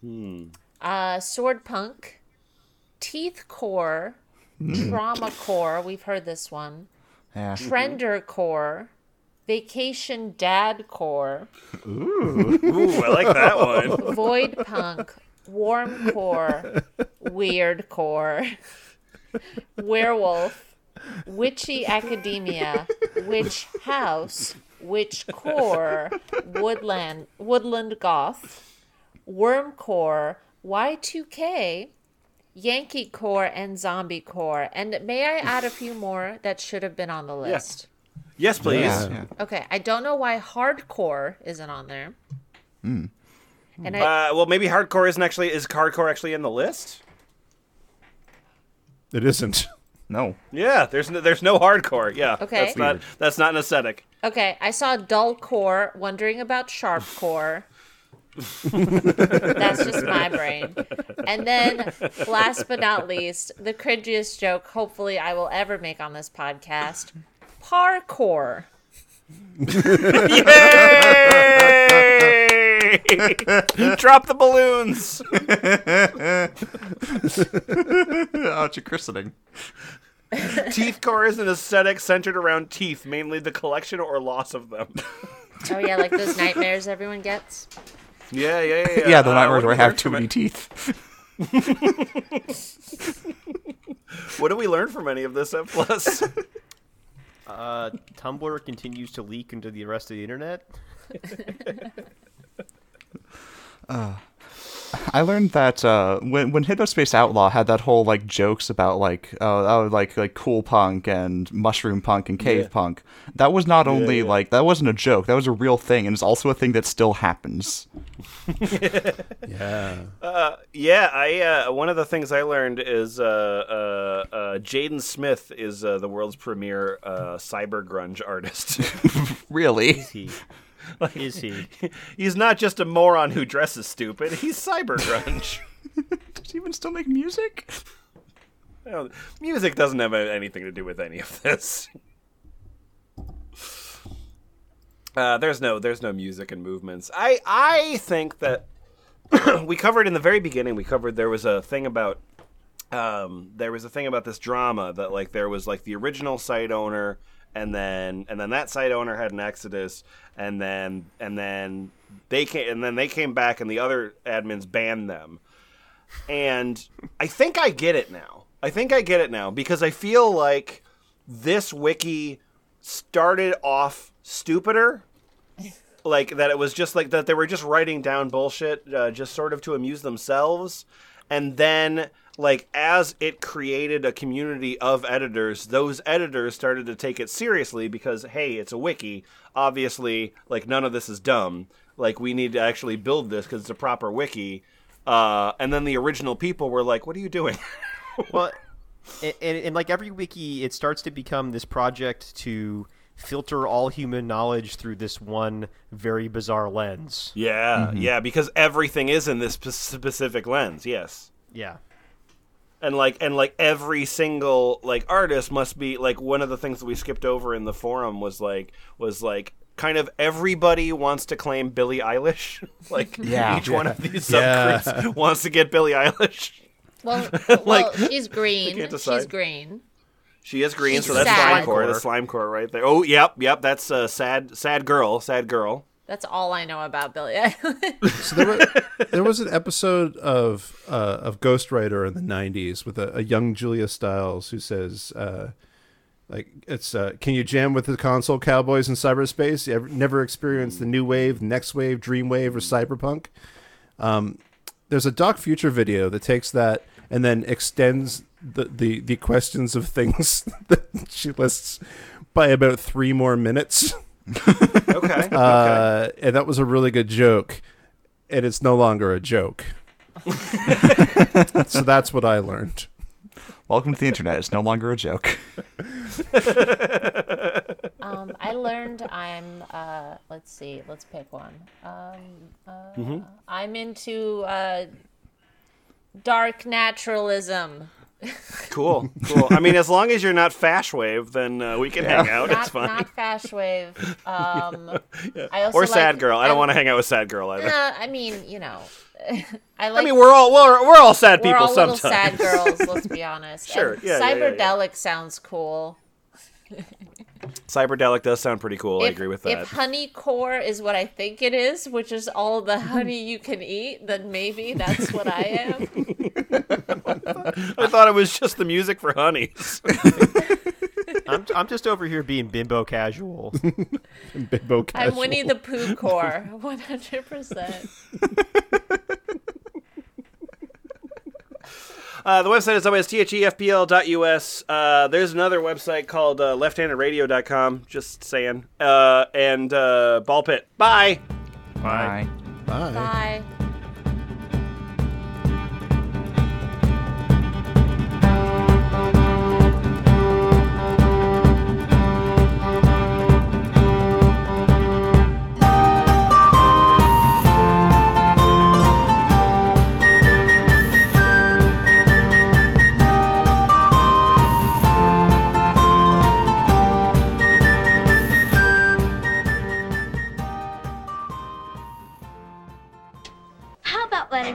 Hmm. Uh, sword punk. Teeth core. Trauma core. We've heard this one. Yeah. Trender core. Vacation dad core. Ooh, I like that one. Void punk. Warm core. Weird core. Werewolf. Witchy academia. Witch house. Witch core. Woodland. Woodland goth. Worm core. Y2K. Yankee core and zombie core. And may I add a few more that should have been on the list? Yes, please. Yeah, yeah. Okay, I don't know why hardcore isn't on there. And I, Uh, well, maybe hardcore isn't actually. Is hardcore actually in the list? It isn't. No. Yeah, there's no, there's no hardcore. Yeah. Okay. That's not that's not an aesthetic. Okay, I saw dull core, wondering about sharp core. That's just my brain. And then, last but not least, the cringiest joke hopefully I will ever make on this podcast parkour. Yay! Drop the balloons. oh, it's your christening. teeth core is an aesthetic centered around teeth, mainly the collection or loss of them. Oh, yeah, like those nightmares everyone gets. yeah, yeah, yeah. Yeah, Yeah, the Uh, nightmares where I have too many it? teeth. What do we learn from any of this? F plus. Uh, Tumblr continues to leak into the rest of the internet. I learned that uh, when when Hypnospace Outlaw had that whole like jokes about like uh, oh, like like cool punk and mushroom punk and cave Yeah. punk. That was not only yeah. like that wasn't a joke. That was a real thing, and it's also a thing that still happens. Yeah. Yeah, I uh, one of the things I learned is uh, uh, uh, Jaden Smith is uh, the world's premier uh, cyber grunge artist. Really? He, is he? He's not just a moron who dresses stupid. He's cyber grunge. Does he even still make music? Music doesn't have anything to do with any of this. Uh, there's no there's no music and movements. I I think that we covered in the very beginning. We covered there was a thing about um, there was a thing about this drama that like there was like the original site owner and then and then that site owner had an exodus and then and then they came and then they came back and the other admins banned them and I think I get it now. I think I get it now because I feel like this wiki started off stupider. Like that, it was just like that. They were just writing down bullshit, uh, just sort of to amuse themselves, and then like as it created a community of editors, those editors started to take it seriously because hey, it's a wiki. Obviously, like none of this is dumb. Like we need to actually build this because it's a proper wiki. Uh, and then the original people were like, "What are you doing?" Well, and, and, and like every wiki, it starts to become this project to filter all human knowledge through this one very bizarre lens. yeah, yeah, because everything is in this specific lens. Yes. Yeah. And like and like every single like artist must be like one of the things that we skipped over in the forum was like was like kind of everybody wants to claim Billie Eilish like Yeah. each one of these Yeah. subgroups wants to get Billie Eilish Well, well, Like, she's green. can't She's green. she is green She's so that's sad. slime core the slime core right there oh yep yep that's a sad sad girl sad girl That's all I know about Billie Eilish. So there, was, there was an episode of uh, of Ghostwriter in the '90s with a, a young Julia Stiles who says, uh, "Like it's uh, can you jam with the console cowboys in cyberspace? You ever, never experienced the new wave, next wave, dream wave, or cyberpunk?" Um, there's a Doc Future video that takes that and then extends the the, the questions of things that she lists by about three more minutes. Okay Uh, and that was a really good joke, and it's no longer a joke. so that's what I learned. Welcome to the internet. It's no longer a joke. um, I learned I'm. Uh, let's see. Let's pick one. Um, uh, Mm-hmm. I'm into uh, Dark naturalism. Cool, cool. I mean, as long as you're not Fash Wave, then uh, we can hang out. Not it's fine. not fash wave. Um, I also or Sad like- Girl. I don't want to hang out with Sad Girl either. Uh, I mean, you know, I like. I mean, we're all we're, we're all sad we're people all little sometimes. sad girls. Let's be honest. Sure, And yeah, yeah, yeah, yeah. Cyberdelic sounds cool. Cyberdelic does sound pretty cool. I agree with that. If honey core is what I think it is, which is all the honey you can eat, then maybe that's what I am. I thought it was just the music for honeys. I'm, I'm just over here being bimbo casual. Bimbo casual. I'm. Winnie the Pooh core, 100%. Uh, the website is always thefpl.us. Uh, there's another website called uh, lefthandedradio.com. Just saying. Uh, and uh, Ball Pit. Bye. Bye. Bye. Bye.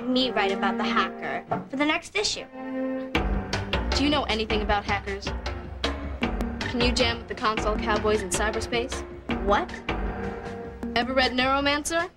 Me write about the hacker for the next issue? Do you know anything about hackers? Can you jam with the console cowboys in cyberspace? What? Ever read Neuromancer?